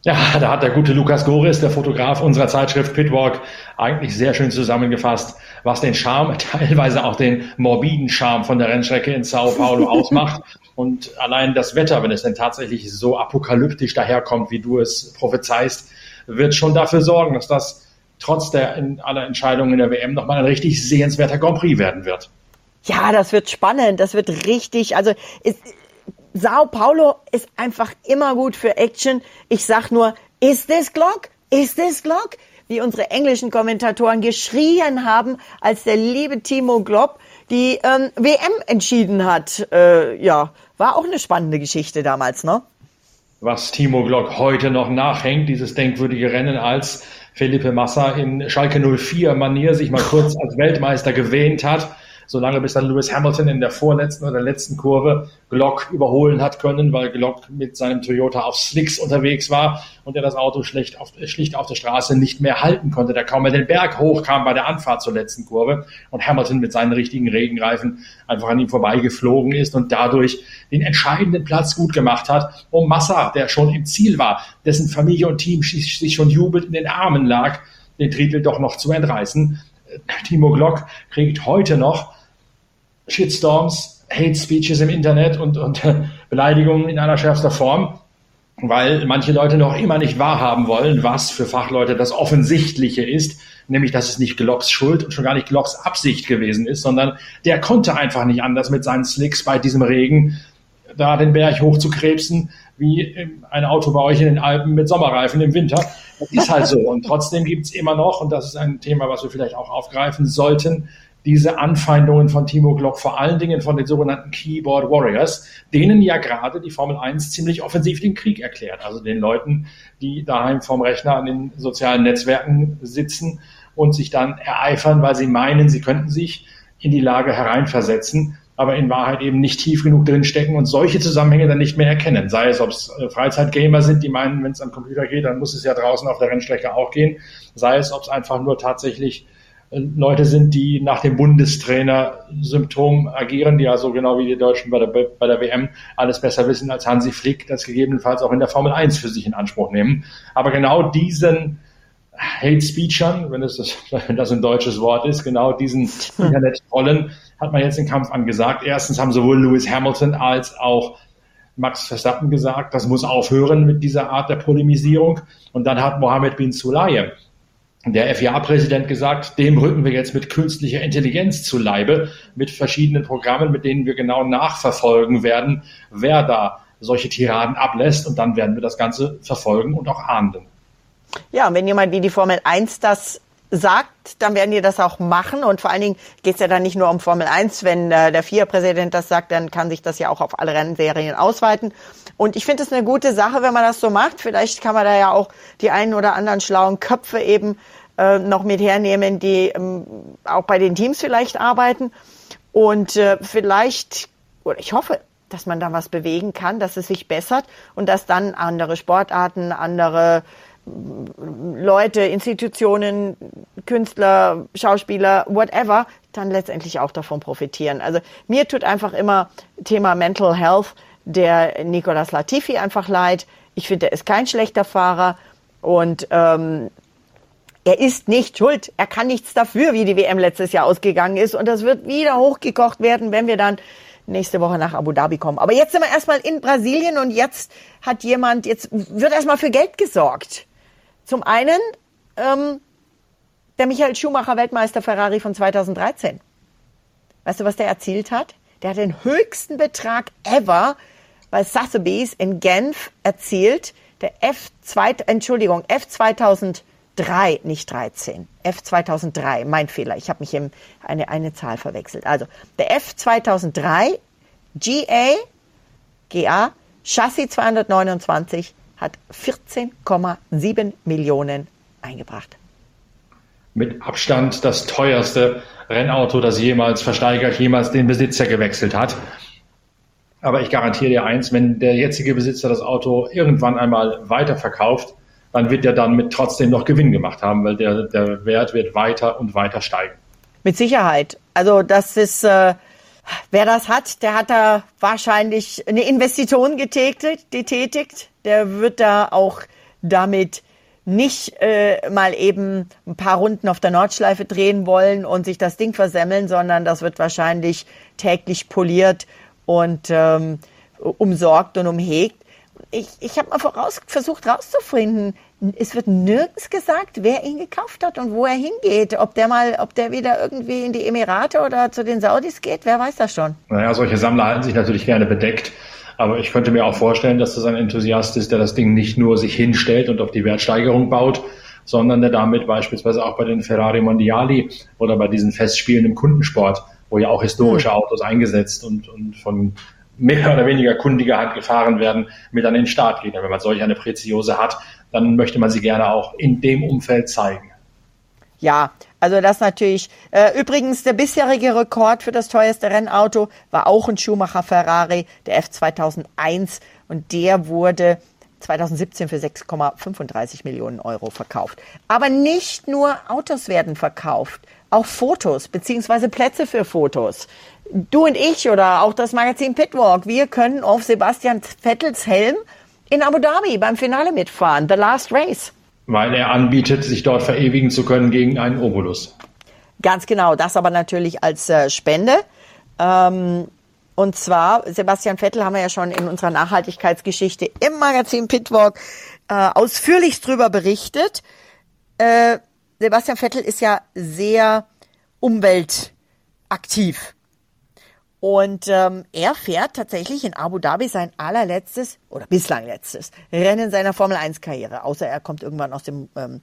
[SPEAKER 1] Ja, da hat der gute Lukas Goris, der Fotograf unserer Zeitschrift Pitwalk, eigentlich sehr schön zusammengefasst, was den Charme, teilweise auch den morbiden Charme von der Rennstrecke in Sao Paulo ausmacht. Und allein das Wetter, wenn es denn tatsächlich so apokalyptisch daherkommt, wie du es prophezeist, wird schon dafür sorgen, dass das trotz der aller Entscheidungen in der WM nochmal ein richtig sehenswerter Grand Prix werden wird.
[SPEAKER 2] Ja, das wird spannend. Das wird richtig. Also ist, Sao Paulo ist einfach immer gut für Action. Ich sag nur, ist this Glock? Ist this Glock? Wie unsere englischen Kommentatoren geschrien haben, als der liebe Timo Glob die ähm, WM entschieden hat. Äh, ja, war auch eine spannende Geschichte damals, ne?
[SPEAKER 1] Was Timo Glock heute noch nachhängt, dieses denkwürdige Rennen, als Felipe Massa in Schalke 04 Manier sich mal kurz als Weltmeister gewähnt hat solange bis dann Lewis Hamilton in der vorletzten oder letzten Kurve Glock überholen hat können, weil Glock mit seinem Toyota auf Slicks unterwegs war und er das Auto schlicht auf, schlicht auf der Straße nicht mehr halten konnte, der kaum mehr den Berg hochkam bei der Anfahrt zur letzten Kurve und Hamilton mit seinen richtigen Regenreifen einfach an ihm vorbeigeflogen ist und dadurch den entscheidenden Platz gut gemacht hat, um Massa, der schon im Ziel war, dessen Familie und Team sich schon jubelt in den Armen lag, den Titel doch noch zu entreißen. Timo Glock kriegt heute noch Shitstorms, Hate Speeches im Internet und, und Beleidigungen in allerschärfster Form, weil manche Leute noch immer nicht wahrhaben wollen, was für Fachleute das Offensichtliche ist, nämlich dass es nicht Glocks Schuld und schon gar nicht Glocks Absicht gewesen ist, sondern der konnte einfach nicht anders mit seinen Slicks bei diesem Regen da den Berg hochzukrebsen, wie ein Auto bei euch in den Alpen mit Sommerreifen im Winter. Das ist halt so. Und trotzdem gibt's immer noch, und das ist ein Thema, was wir vielleicht auch aufgreifen sollten, diese Anfeindungen von Timo Glock, vor allen Dingen von den sogenannten Keyboard Warriors, denen ja gerade die Formel 1 ziemlich offensiv den Krieg erklärt. Also den Leuten, die daheim vorm Rechner an den sozialen Netzwerken sitzen und sich dann ereifern, weil sie meinen, sie könnten sich in die Lage hereinversetzen, aber in Wahrheit eben nicht tief genug drinstecken und solche Zusammenhänge dann nicht mehr erkennen. Sei es, ob es äh, Freizeitgamer sind, die meinen, wenn es am Computer geht, dann muss es ja draußen auf der Rennstrecke auch gehen. Sei es, ob es einfach nur tatsächlich Leute sind, die nach dem Bundestrainer-Symptom agieren, die also genau wie die Deutschen bei der, bei der WM alles besser wissen als Hansi Flick, das gegebenenfalls auch in der Formel 1 für sich in Anspruch nehmen. Aber genau diesen Hate Speechern, wenn das, wenn das ein deutsches Wort ist, genau diesen Internet-Trollen hat man jetzt den Kampf angesagt. Erstens haben sowohl Lewis Hamilton als auch Max Verstappen gesagt, das muss aufhören mit dieser Art der Polemisierung. Und dann hat Mohammed bin Sulayem der FIA-Präsident gesagt, dem rücken wir jetzt mit künstlicher Intelligenz zu Leibe, mit verschiedenen Programmen, mit denen wir genau nachverfolgen werden, wer da solche Tiraden ablässt und dann werden wir das Ganze verfolgen und auch ahnden.
[SPEAKER 2] Ja, und wenn jemand wie die Formel 1 das sagt, dann werden die das auch machen. Und vor allen Dingen geht es ja dann nicht nur um Formel 1. Wenn äh, der FIA-Präsident das sagt, dann kann sich das ja auch auf alle Rennserien ausweiten. Und ich finde es eine gute Sache, wenn man das so macht. Vielleicht kann man da ja auch die einen oder anderen schlauen Köpfe eben äh, noch mit hernehmen, die ähm, auch bei den Teams vielleicht arbeiten. Und äh, vielleicht, oder ich hoffe, dass man da was bewegen kann, dass es sich bessert und dass dann andere Sportarten, andere Leute, Institutionen, Künstler, Schauspieler, whatever, dann letztendlich auch davon profitieren. Also mir tut einfach immer Thema Mental Health der Nicolas Latifi einfach leid. Ich finde, er ist kein schlechter Fahrer und ähm, er ist nicht schuld. Er kann nichts dafür, wie die WM letztes Jahr ausgegangen ist. Und das wird wieder hochgekocht werden, wenn wir dann nächste Woche nach Abu Dhabi kommen. Aber jetzt sind wir erstmal in Brasilien und jetzt hat jemand, jetzt wird erstmal für Geld gesorgt. Zum einen ähm, der Michael Schumacher Weltmeister Ferrari von 2013. Weißt du, was der erzielt hat? Der hat den höchsten Betrag ever bei Sotheby's in Genf erzielt. Der F2, Entschuldigung, F2003, nicht 13. F2003, mein Fehler. Ich habe mich in eine, eine Zahl verwechselt. Also, der F2003 GA, GA, Chassis 229 hat 14,7 Millionen eingebracht.
[SPEAKER 1] Mit Abstand das teuerste Rennauto, das jemals versteigert, jemals den Besitzer gewechselt hat. Aber ich garantiere dir eins, wenn der jetzige Besitzer das Auto irgendwann einmal weiterverkauft, dann wird er dann mit trotzdem noch Gewinn gemacht haben, weil der, der Wert wird weiter und weiter steigen.
[SPEAKER 2] Mit Sicherheit. Also das ist, äh, wer das hat, der hat da wahrscheinlich eine Investition getätigt, getätigt. Der wird da auch damit nicht äh, mal eben ein paar Runden auf der Nordschleife drehen wollen und sich das Ding versemmeln, sondern das wird wahrscheinlich täglich poliert und ähm, umsorgt und umhegt. Ich, ich habe mal voraus, versucht rauszufinden, es wird nirgends gesagt, wer ihn gekauft hat und wo er hingeht. Ob der mal, ob der wieder irgendwie in die Emirate oder zu den Saudis geht, wer weiß das schon.
[SPEAKER 1] Naja, solche Sammler halten sich natürlich gerne bedeckt. Aber ich könnte mir auch vorstellen, dass das ein Enthusiast ist, der das Ding nicht nur sich hinstellt und auf die Wertsteigerung baut, sondern der damit beispielsweise auch bei den Ferrari Mondiali oder bei diesen Festspielen im Kundensport, wo ja auch historische hm. Autos eingesetzt und, und von mehr oder weniger kundiger Hand gefahren werden, mit an den Start geht. Wenn man solch eine Preziose hat, dann möchte man sie gerne auch in dem Umfeld zeigen.
[SPEAKER 2] Ja, also das natürlich. Äh, übrigens, der bisherige Rekord für das teuerste Rennauto war auch ein Schumacher Ferrari, der F2001. Und der wurde 2017 für 6,35 Millionen Euro verkauft. Aber nicht nur Autos werden verkauft, auch Fotos beziehungsweise Plätze für Fotos. Du und ich oder auch das Magazin Pitwalk, wir können auf Sebastian Vettels Helm in Abu Dhabi beim Finale mitfahren, The Last Race.
[SPEAKER 1] Weil er anbietet, sich dort verewigen zu können gegen einen Obolus.
[SPEAKER 2] Ganz genau, das aber natürlich als äh, Spende. Ähm, und zwar, Sebastian Vettel haben wir ja schon in unserer Nachhaltigkeitsgeschichte im Magazin Pitwalk äh, ausführlichst drüber berichtet. Äh, Sebastian Vettel ist ja sehr umweltaktiv. Und ähm, er fährt tatsächlich in Abu Dhabi sein allerletztes oder bislang letztes Rennen seiner Formel 1 Karriere, außer er kommt irgendwann aus dem ähm,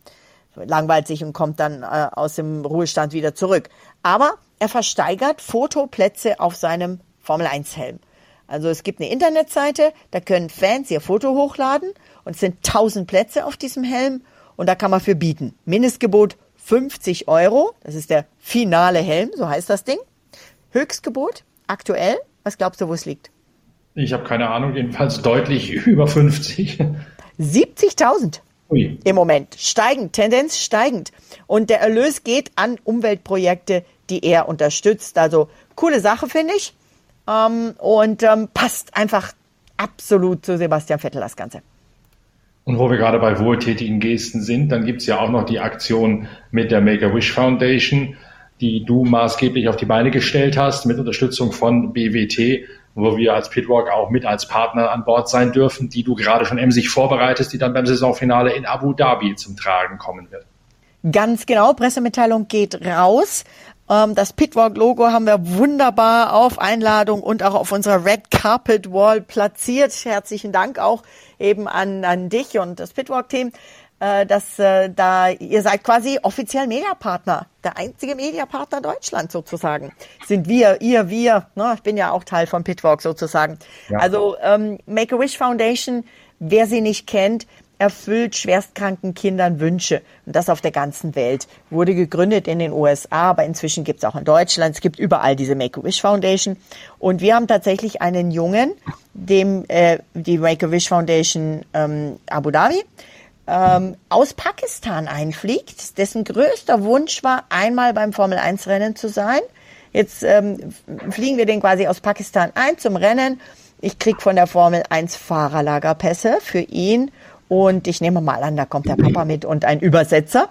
[SPEAKER 2] langweilt sich und kommt dann äh, aus dem Ruhestand wieder zurück. Aber er versteigert Fotoplätze auf seinem Formel 1 Helm. Also es gibt eine Internetseite, da können Fans ihr Foto hochladen und es sind 1000 Plätze auf diesem Helm und da kann man für bieten. Mindestgebot 50 Euro, das ist der finale Helm, so heißt das Ding. Höchstgebot aktuell? Was glaubst du, wo es liegt?
[SPEAKER 1] Ich habe keine Ahnung, jedenfalls deutlich über 50.
[SPEAKER 2] 70.000 im Moment. Steigend, Tendenz steigend. Und der Erlös geht an Umweltprojekte, die er unterstützt. Also coole Sache, finde ich. Ähm, und ähm, passt einfach absolut zu Sebastian Vettel das Ganze.
[SPEAKER 1] Und wo wir gerade bei wohltätigen Gesten sind, dann gibt es ja auch noch die Aktion mit der Make-A-Wish Foundation die du maßgeblich auf die Beine gestellt hast, mit Unterstützung von BWT, wo wir als Pitwalk auch mit als Partner an Bord sein dürfen, die du gerade schon emsig vorbereitest, die dann beim Saisonfinale in Abu Dhabi zum Tragen kommen wird.
[SPEAKER 2] Ganz genau, Pressemitteilung geht raus. Ähm, das Pitwalk-Logo haben wir wunderbar auf Einladung und auch auf unserer Red Carpet Wall platziert. Herzlichen Dank auch eben an, an dich und das Pitwalk-Team äh, dass äh, da ihr seid quasi offiziell Mediapartner, der einzige Mediapartner Deutschlands sozusagen. Sind wir, ihr, wir. Ne? Ich bin ja auch Teil von Pitwalk sozusagen. Ja. Also ähm, Make a Wish Foundation, wer sie nicht kennt, erfüllt schwerstkranken Kindern Wünsche. Und das auf der ganzen Welt. Wurde gegründet in den USA, aber inzwischen gibt es auch in Deutschland. Es gibt überall diese Make-A-Wish Foundation. Und wir haben tatsächlich einen Jungen, dem äh, die Make-A-Wish Foundation ähm, Abu Dhabi ähm, aus Pakistan einfliegt, dessen größter Wunsch war, einmal beim Formel-1-Rennen zu sein. Jetzt ähm, fliegen wir den quasi aus Pakistan ein zum Rennen. Ich krieg von der Formel 1 Fahrerlagerpässe für ihn und ich nehme mal an, da kommt der Papa mit und ein Übersetzer.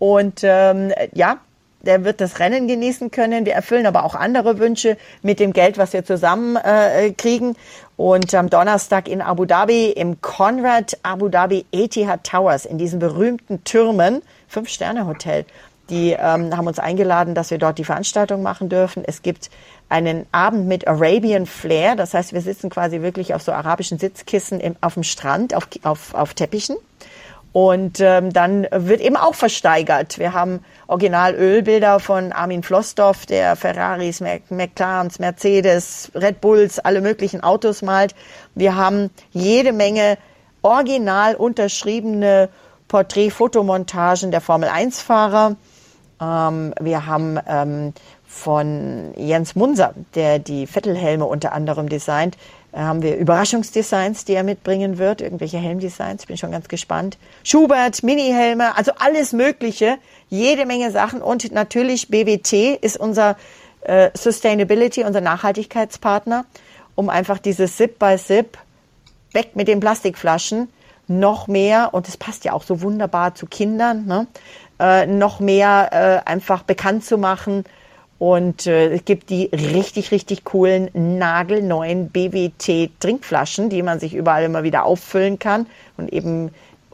[SPEAKER 2] Und ähm, ja, der wird das Rennen genießen können. Wir erfüllen aber auch andere Wünsche mit dem Geld, was wir zusammen äh, kriegen. Und am Donnerstag in Abu Dhabi im Conrad Abu Dhabi Etihad Towers in diesen berühmten Türmen, Fünf-Sterne-Hotel. Die ähm, haben uns eingeladen, dass wir dort die Veranstaltung machen dürfen. Es gibt einen Abend mit Arabian Flair. Das heißt, wir sitzen quasi wirklich auf so arabischen Sitzkissen im, auf dem Strand, auf, auf, auf Teppichen. Und ähm, dann wird eben auch versteigert. Wir haben Original-Ölbilder von Armin Flossdorf, der Ferraris, McLarens, Mercedes, Red Bulls, alle möglichen Autos malt. Wir haben jede Menge original unterschriebene Porträt-Fotomontagen der Formel-1-Fahrer. Ähm, wir haben ähm, von Jens Munser, der die Vettelhelme unter anderem designt, haben wir Überraschungsdesigns, die er mitbringen wird, irgendwelche Helmdesigns, bin schon ganz gespannt. Schubert, Mini-Helme, also alles Mögliche, jede Menge Sachen. Und natürlich BWT ist unser äh, Sustainability, unser Nachhaltigkeitspartner, um einfach dieses Sip by Sip weg mit den Plastikflaschen noch mehr, und es passt ja auch so wunderbar zu Kindern, ne, äh, noch mehr äh, einfach bekannt zu machen, und äh, es gibt die richtig, richtig coolen, nagelneuen BWT-Trinkflaschen, die man sich überall immer wieder auffüllen kann und eben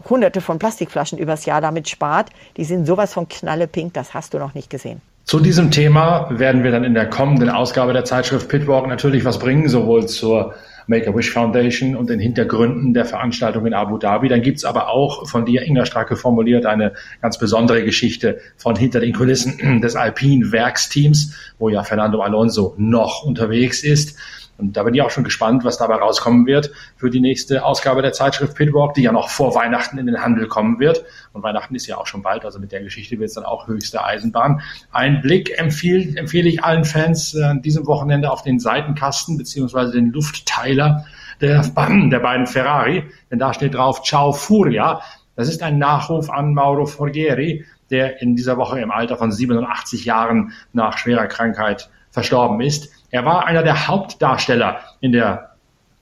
[SPEAKER 2] hunderte von Plastikflaschen übers Jahr damit spart. Die sind sowas von knallepink, das hast du noch nicht gesehen.
[SPEAKER 1] Zu diesem Thema werden wir dann in der kommenden Ausgabe der Zeitschrift Pitwalk natürlich was bringen, sowohl zur Make-A-Wish Foundation und den Hintergründen der Veranstaltung in Abu Dhabi. Dann gibt's aber auch von dir, Inga Stracke, formuliert eine ganz besondere Geschichte von hinter den Kulissen des Alpine Werksteams, wo ja Fernando Alonso noch unterwegs ist. Und da bin ich auch schon gespannt, was dabei rauskommen wird für die nächste Ausgabe der Zeitschrift Pitwalk, die ja noch vor Weihnachten in den Handel kommen wird. Und Weihnachten ist ja auch schon bald, also mit der Geschichte wird es dann auch höchste Eisenbahn. Ein Blick empfiehlt, empfehle ich allen Fans äh, an diesem Wochenende auf den Seitenkasten beziehungsweise den Luftteiler der, der beiden Ferrari, denn da steht drauf Ciao Furia. Das ist ein Nachruf an Mauro Forghieri, der in dieser Woche im Alter von 87 Jahren nach schwerer Krankheit verstorben ist. Er war einer der Hauptdarsteller in der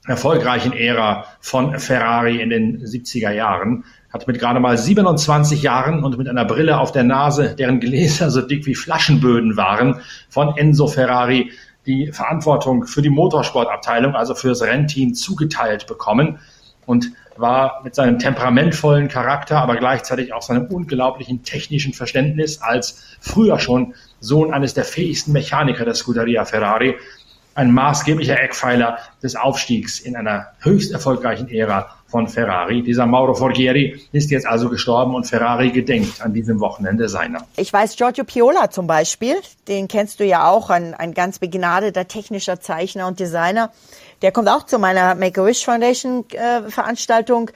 [SPEAKER 1] erfolgreichen Ära von Ferrari in den 70er Jahren, hat mit gerade mal 27 Jahren und mit einer Brille auf der Nase, deren Gläser so dick wie Flaschenböden waren, von Enzo Ferrari die Verantwortung für die Motorsportabteilung, also für das Rennteam zugeteilt bekommen und war mit seinem temperamentvollen Charakter, aber gleichzeitig auch seinem unglaublichen technischen Verständnis als früher schon Sohn eines der fähigsten Mechaniker der Scuderia Ferrari, ein maßgeblicher Eckpfeiler des Aufstiegs in einer höchst erfolgreichen Ära von Ferrari. Dieser Mauro Forghieri ist jetzt also gestorben und Ferrari gedenkt an diesem Wochenende seiner.
[SPEAKER 2] Ich weiß, Giorgio Piola zum Beispiel, den kennst du ja auch, ein, ein ganz begnadeter technischer Zeichner und Designer. Der kommt auch zu meiner Make-A-Wish Foundation äh, Veranstaltung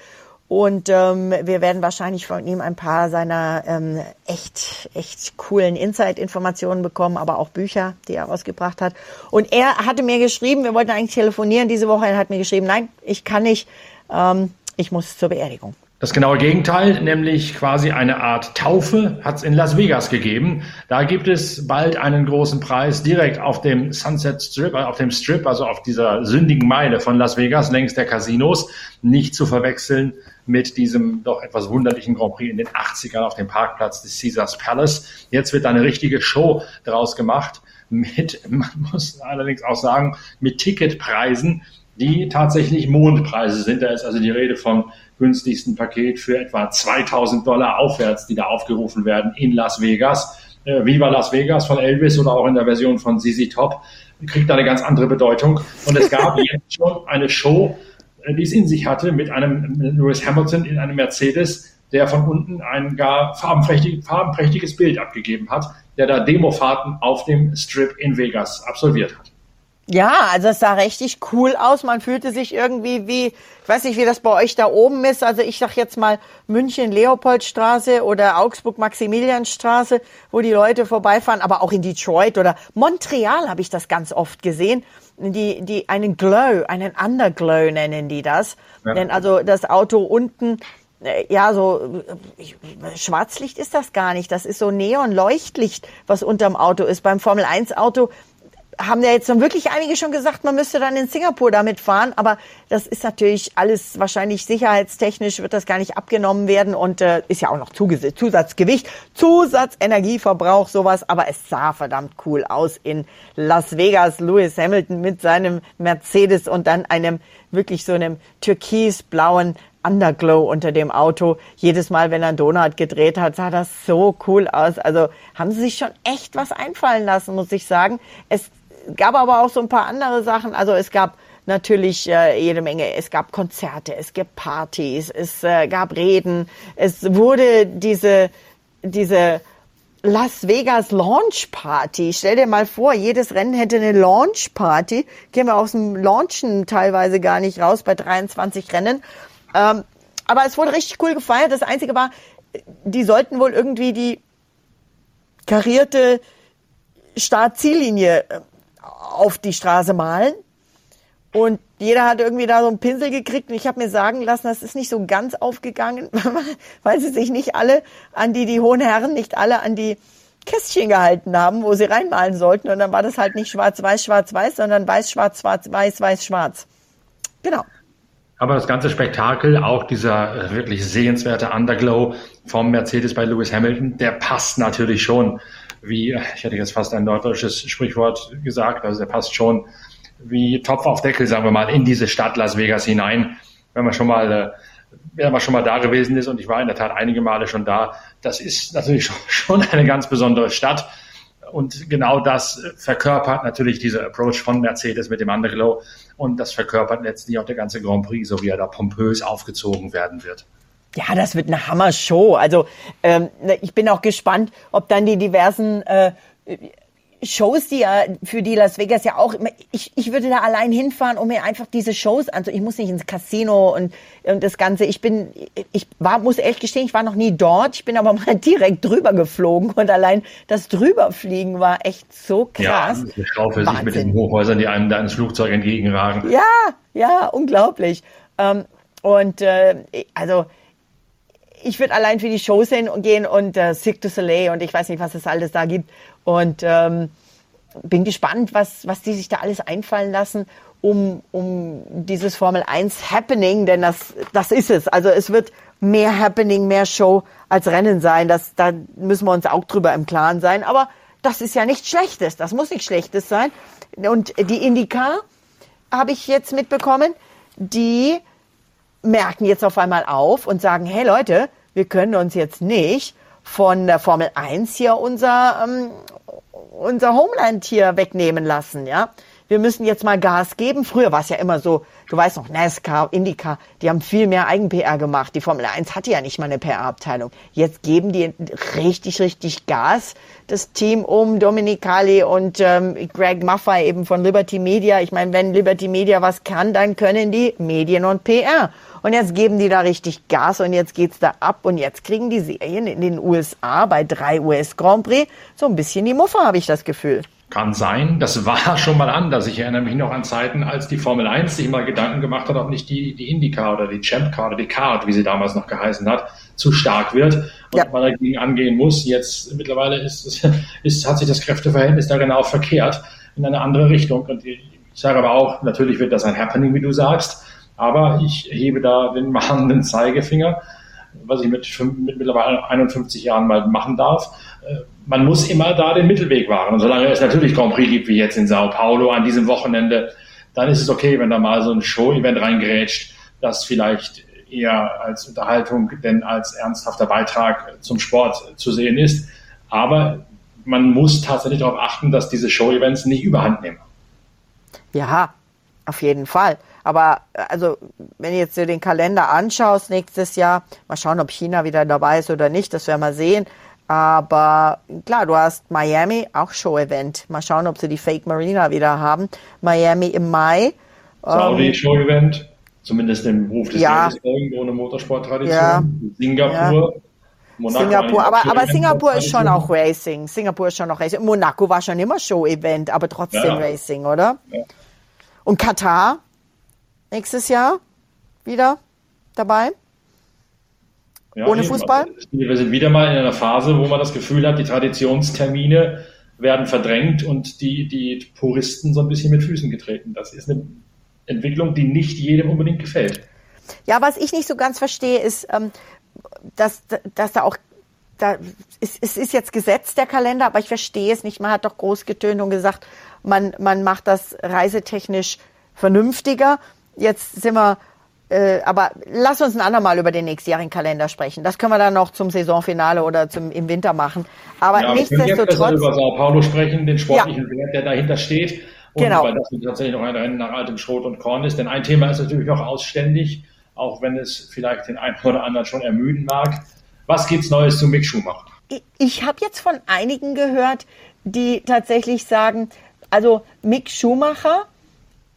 [SPEAKER 2] und ähm, wir werden wahrscheinlich von ihm ein paar seiner ähm, echt, echt coolen Insight-Informationen bekommen, aber auch Bücher, die er rausgebracht hat. Und er hatte mir geschrieben, wir wollten eigentlich telefonieren diese Woche, er hat mir geschrieben, nein, ich kann nicht, ähm, ich muss zur Beerdigung.
[SPEAKER 1] Das genaue Gegenteil, nämlich quasi eine Art Taufe, hat es in Las Vegas gegeben. Da gibt es bald einen großen Preis direkt auf dem Sunset Strip, äh, auf dem Strip, also auf dieser sündigen Meile von Las Vegas, längs der Casinos, nicht zu verwechseln mit diesem doch etwas wunderlichen Grand Prix in den 80ern auf dem Parkplatz des Caesars Palace. Jetzt wird eine richtige Show draus gemacht mit, man muss allerdings auch sagen, mit Ticketpreisen, die tatsächlich Mondpreise sind. Da ist also die Rede vom günstigsten Paket für etwa 2000 Dollar aufwärts, die da aufgerufen werden in Las Vegas. Äh, Viva Las Vegas von Elvis oder auch in der Version von ZZ Top kriegt da eine ganz andere Bedeutung. Und es gab jetzt schon eine Show, äh, die es in sich hatte, mit einem Lewis Hamilton in einem Mercedes, der von unten ein gar farbenprächtig, farbenprächtiges Bild abgegeben hat, der da Demofahrten auf dem Strip in Vegas absolviert hat.
[SPEAKER 2] Ja, also es sah richtig cool aus. Man fühlte sich irgendwie wie, ich weiß nicht, wie das bei euch da oben ist. Also ich sag jetzt mal München Leopoldstraße oder Augsburg Maximilianstraße, wo die Leute vorbeifahren, aber auch in Detroit oder Montreal habe ich das ganz oft gesehen. Die, die einen Glow, einen Underglow nennen die das. Ja. Denn also das Auto unten äh, ja, so Schwarzlicht ist das gar nicht. Das ist so Neonleuchtlicht, was unterm Auto ist. Beim Formel 1 Auto haben ja jetzt dann wirklich einige schon gesagt, man müsste dann in Singapur damit fahren, aber das ist natürlich alles wahrscheinlich sicherheitstechnisch wird das gar nicht abgenommen werden und äh, ist ja auch noch Zusatzgewicht, Zusatzenergieverbrauch, sowas, aber es sah verdammt cool aus in Las Vegas. Lewis Hamilton mit seinem Mercedes und dann einem wirklich so einem türkisblauen Underglow unter dem Auto. Jedes Mal, wenn er einen Donut gedreht hat, sah das so cool aus. Also haben sie sich schon echt was einfallen lassen, muss ich sagen. Es gab aber auch so ein paar andere Sachen. Also es gab natürlich äh, jede Menge. Es gab Konzerte, es gab Partys, es äh, gab Reden. Es wurde diese, diese Las Vegas Launch Party. Stell dir mal vor, jedes Rennen hätte eine Launch Party. Gehen wir aus dem Launchen teilweise gar nicht raus bei 23 Rennen. Ähm, aber es wurde richtig cool gefeiert. Das Einzige war, die sollten wohl irgendwie die karierte Start-Ziellinie äh, auf die Straße malen. Und jeder hat irgendwie da so einen Pinsel gekriegt. Und ich habe mir sagen lassen, das ist nicht so ganz aufgegangen, weil sie sich nicht alle an die, die hohen Herren, nicht alle an die Kästchen gehalten haben, wo sie reinmalen sollten. Und dann war das halt nicht schwarz-weiß, schwarz-weiß, sondern weiß-schwarz, schwarz-weiß, weiß-schwarz. Genau.
[SPEAKER 1] Aber das ganze Spektakel, auch dieser wirklich sehenswerte Underglow vom Mercedes bei Lewis Hamilton, der passt natürlich schon, wie, ich hätte jetzt fast ein deutsches Sprichwort gesagt, also der passt schon wie Topf auf Deckel, sagen wir mal, in diese Stadt Las Vegas hinein. Wenn man schon mal, äh, wenn man schon mal da gewesen ist und ich war in der Tat einige Male schon da, das ist natürlich schon eine ganz besondere Stadt. Und genau das verkörpert natürlich dieser Approach von Mercedes mit dem Underglow. Und das verkörpert letztlich auch der ganze Grand Prix, so wie er da pompös aufgezogen werden wird.
[SPEAKER 2] Ja, das wird eine Hammer-Show. Also ähm, ich bin auch gespannt, ob dann die diversen äh, Shows, die ja für die Las Vegas ja auch, ich, ich würde da allein hinfahren, um mir einfach diese Shows anzu, ich muss nicht ins Casino und, und das Ganze. Ich bin, ich war, muss ehrlich gestehen, ich war noch nie dort. Ich bin aber mal direkt drüber geflogen und allein das drüberfliegen war echt so krass.
[SPEAKER 1] Ja, Schau für sich mit den Hochhäusern, die einem da ins Flugzeug entgegenragen.
[SPEAKER 2] Ja, ja, unglaublich. Ähm, und äh, also ich würde allein für die Shows hingehen und äh, Cirque du Soleil und ich weiß nicht, was es alles da gibt. Und ähm, bin gespannt, was, was die sich da alles einfallen lassen, um, um dieses Formel 1 Happening, denn das, das ist es. Also es wird mehr Happening, mehr Show als Rennen sein. Das, da müssen wir uns auch drüber im Klaren sein. Aber das ist ja nichts Schlechtes. Das muss nichts Schlechtes sein. Und die Indica habe ich jetzt mitbekommen, die merken jetzt auf einmal auf und sagen, hey Leute, wir können uns jetzt nicht von der Formel 1 hier unser, ähm, unser Homeland hier wegnehmen lassen, ja. Wir müssen jetzt mal Gas geben. Früher war es ja immer so, du weißt noch, NASCAR, IndyCar, die haben viel mehr Eigen-PR gemacht. Die Formel 1 hatte ja nicht mal eine PR-Abteilung. Jetzt geben die richtig, richtig Gas. Das Team um Dominicali und ähm, Greg Maffei eben von Liberty Media. Ich meine, wenn Liberty Media was kann, dann können die Medien und PR. Und jetzt geben die da richtig Gas und jetzt geht's da ab und jetzt kriegen die Serien in den USA bei drei US Grand Prix so ein bisschen die Muffe, habe ich das Gefühl.
[SPEAKER 1] Kann sein. Das war schon mal anders. Ich erinnere mich noch an Zeiten, als die Formel 1 sich mal Gedanken gemacht hat, ob nicht die, die IndyCar oder die Champ Car oder die Card, wie sie damals noch geheißen hat, zu stark wird und ja. man dagegen angehen muss. Jetzt mittlerweile ist, ist, hat sich das Kräfteverhältnis da genau verkehrt in eine andere Richtung. Und ich sage aber auch, natürlich wird das ein Happening, wie du sagst. Aber ich hebe da den mahnenden Zeigefinger, was ich mit, mit mittlerweile 51 Jahren mal machen darf. Äh, man muss immer da den Mittelweg wahren. Und solange es natürlich Grand Prix gibt, wie jetzt in Sao Paulo an diesem Wochenende, dann ist es okay, wenn da mal so ein Show-Event reingrätscht, das vielleicht eher als Unterhaltung denn als ernsthafter Beitrag zum Sport zu sehen ist. Aber man muss tatsächlich darauf achten, dass diese Show-Events nicht überhand nehmen.
[SPEAKER 2] Ja, auf jeden Fall. Aber also, wenn du jetzt dir den Kalender anschaust nächstes Jahr, mal schauen, ob China wieder dabei ist oder nicht, das werden wir sehen. Aber klar, du hast Miami, auch Show-Event. Mal schauen, ob sie die Fake Marina wieder haben. Miami im Mai.
[SPEAKER 1] Saudi ähm, Show-Event, zumindest im Ruf des ja. Geldes irgendwo eine Motorsporttradition. Ja. Singapur. Ja.
[SPEAKER 2] Monaco Singapur, aber, aber Singapur ist schon auch Racing. Singapur ist schon auch Racing. Monaco war schon immer Show-Event, aber trotzdem ja. Racing, oder? Ja. Und Katar nächstes Jahr wieder dabei? Ja, Ohne Fußball?
[SPEAKER 1] Wir sind wieder mal in einer Phase, wo man das Gefühl hat, die Traditionstermine werden verdrängt und die, die Puristen so ein bisschen mit Füßen getreten. Das ist eine Entwicklung, die nicht jedem unbedingt gefällt.
[SPEAKER 2] Ja, was ich nicht so ganz verstehe, ist, ähm, dass, dass da auch da, es, es ist jetzt Gesetz der Kalender, aber ich verstehe es nicht. Man hat doch groß getönt und gesagt, man, man macht das reisetechnisch vernünftiger. Jetzt sind wir, äh, aber lass uns ein andermal über den nächstjährigen Kalender sprechen. Das können wir dann noch zum Saisonfinale oder zum, im Winter machen. Aber ja, nichtsdestotrotz. Wir
[SPEAKER 1] über Sao Paulo sprechen, den sportlichen ja. Wert, der dahinter steht. Und genau. weil das tatsächlich noch ein Rennen nach altem Schrot und Korn ist. Denn ein Thema ist natürlich auch ausständig, auch wenn es vielleicht den einen oder anderen schon ermüden mag. Was gibt's Neues zu Mick Schumacher?
[SPEAKER 2] Ich habe jetzt von einigen gehört, die tatsächlich sagen, also Mick Schumacher,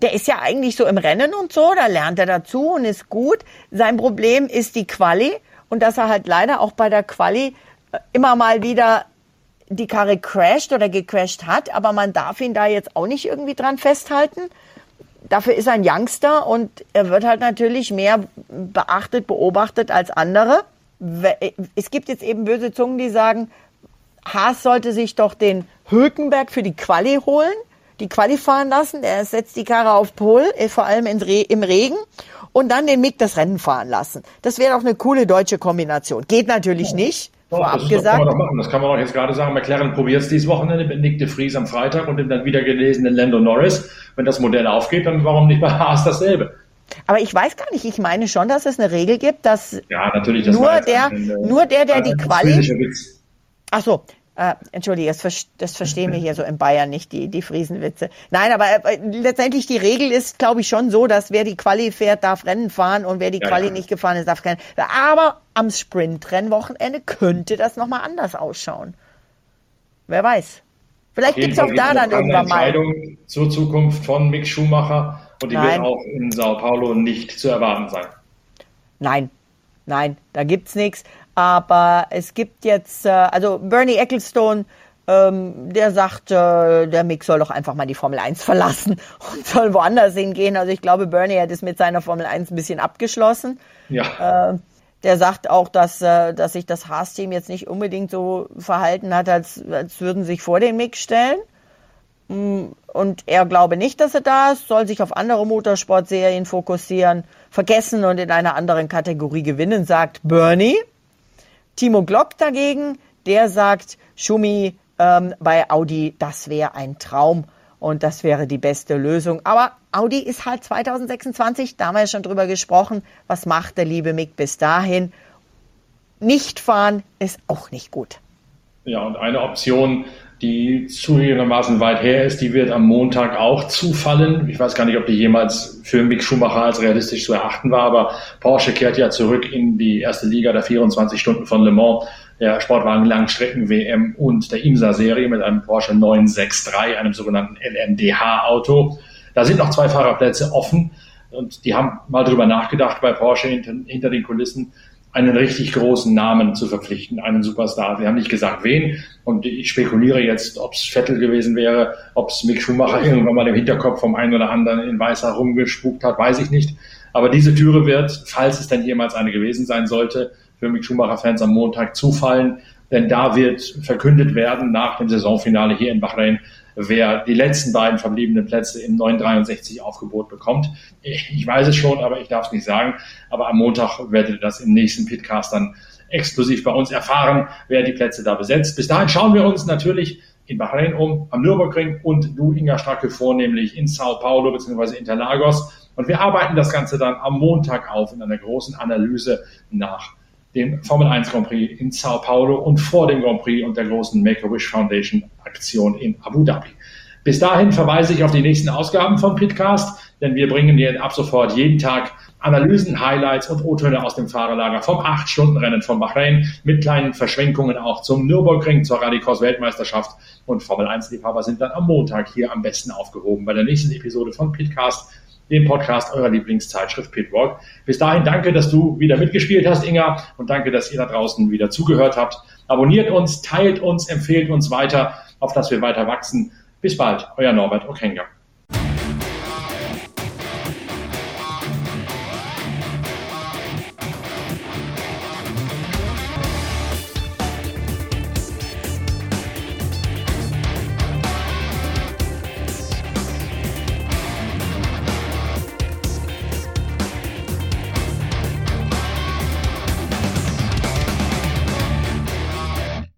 [SPEAKER 2] der ist ja eigentlich so im Rennen und so, da lernt er dazu und ist gut. Sein Problem ist die Quali und dass er halt leider auch bei der Quali äh, immer mal wieder die Karre crasht oder gecrashed hat, aber man darf ihn da jetzt auch nicht irgendwie dran festhalten. Dafür ist er ein Youngster und er wird halt natürlich mehr beachtet, beobachtet als andere. Es gibt jetzt eben böse Zungen, die sagen, Haas sollte sich doch den Hülkenberg für die Quali holen, die Quali fahren lassen. Er setzt die Karre auf Pol, äh, vor allem im Regen und dann den Mick das Rennen fahren lassen. Das wäre doch eine coole deutsche Kombination. Geht natürlich nicht.
[SPEAKER 1] Oh, vorab das gesagt. Kann man doch machen. Das kann man doch jetzt gerade sagen. McLaren probiert es dieses Wochenende mit Nick de Vries am Freitag und dem dann wieder gelesenen Lando Norris. Wenn das Modell aufgeht, dann warum nicht bei Haas dasselbe?
[SPEAKER 2] Aber ich weiß gar nicht, ich meine schon, dass es eine Regel gibt, dass
[SPEAKER 1] ja, das
[SPEAKER 2] nur, der, ein, äh, nur der, der die Quali. Ach so, äh, Entschuldige, das, das verstehen wir hier so in Bayern nicht, die, die Friesenwitze. Nein, aber äh, letztendlich die Regel ist, glaube ich, schon so, dass wer die Quali fährt, darf Rennen fahren und wer die ja, Quali ja. nicht gefahren ist, darf keinen. Aber am Sprint-Rennwochenende könnte das nochmal anders ausschauen. Wer weiß. Vielleicht gibt es auch da dann irgendwann mal.
[SPEAKER 1] Entscheidung zur Zukunft von Mick Schumacher und die Nein. wird auch in Sao Paulo nicht zu erwarten sein.
[SPEAKER 2] Nein, nein, da gibt's nichts. Aber es gibt jetzt, äh, also Bernie Ecclestone, ähm, der sagt, äh, der Mick soll doch einfach mal die Formel 1 verlassen und soll woanders hingehen. Also ich glaube, Bernie hat es mit seiner Formel 1 ein bisschen abgeschlossen. Ja. Äh, der sagt auch, dass, äh, dass sich das Haas-Team jetzt nicht unbedingt so verhalten hat, als, als würden sie sich vor den Mick stellen. Mm, und er glaube nicht, dass er da ist, soll sich auf andere Motorsportserien fokussieren, vergessen und in einer anderen Kategorie gewinnen, sagt Bernie. Timo Glock dagegen, der sagt, Schumi ähm, bei Audi, das wäre ein Traum und das wäre die beste Lösung. Aber Audi ist halt 2026, da haben wir ja schon drüber gesprochen. Was macht der liebe Mick bis dahin? Nicht fahren ist auch nicht gut.
[SPEAKER 1] Ja, und eine Option, die zugegebenermaßen weit her ist, die wird am Montag auch zufallen. Ich weiß gar nicht, ob die jemals für Mick Schumacher als realistisch zu erachten war, aber Porsche kehrt ja zurück in die erste Liga der 24 Stunden von Le Mans, der Sportwagen Langstrecken-WM und der IMSA-Serie mit einem Porsche 963, einem sogenannten LMDH-Auto. Da sind noch zwei Fahrerplätze offen und die haben mal drüber nachgedacht bei Porsche hinter, hinter den Kulissen, einen richtig großen Namen zu verpflichten, einen Superstar. Wir haben nicht gesagt, wen. Und ich spekuliere jetzt, ob es Vettel gewesen wäre, ob es Mick Schumacher irgendwann mal im Hinterkopf vom einen oder anderen in Weißer rumgespukt hat, weiß ich nicht. Aber diese Türe wird, falls es denn jemals eine gewesen sein sollte, für Mick Schumacher-Fans am Montag zufallen. Denn da wird verkündet werden nach dem Saisonfinale hier in Bahrain, wer die letzten beiden verbliebenen Plätze im 963 Aufgebot bekommt. Ich weiß es schon, aber ich darf es nicht sagen. Aber am Montag werdet ihr das im nächsten Pitcast dann exklusiv bei uns erfahren, wer die Plätze da besetzt. Bis dahin schauen wir uns natürlich in Bahrain um, am Nürburgring und du, Inga Stracke, vornehmlich in Sao Paulo bzw. Interlagos. Und wir arbeiten das Ganze dann am Montag auf in einer großen Analyse nach dem Formel 1 Grand Prix in Sao Paulo und vor dem Grand Prix und der großen Make-A-Wish Foundation Aktion in Abu Dhabi. Bis dahin verweise ich auf die nächsten Ausgaben von Pitcast, denn wir bringen dir ab sofort jeden Tag Analysen, Highlights und O-Töne aus dem Fahrerlager vom 8-Stunden-Rennen von Bahrain mit kleinen Verschwenkungen auch zum Nürburgring, zur Rallycross-Weltmeisterschaft und Formel 1-Liebhaber sind dann am Montag hier am besten aufgehoben bei der nächsten Episode von Pitcast dem Podcast eurer Lieblingszeitschrift Pitwalk. Bis dahin danke, dass du wieder mitgespielt hast, Inga, und danke, dass ihr da draußen wieder zugehört habt. Abonniert uns, teilt uns, empfehlt uns weiter, auf dass wir weiter wachsen. Bis bald, euer Norbert Okenga.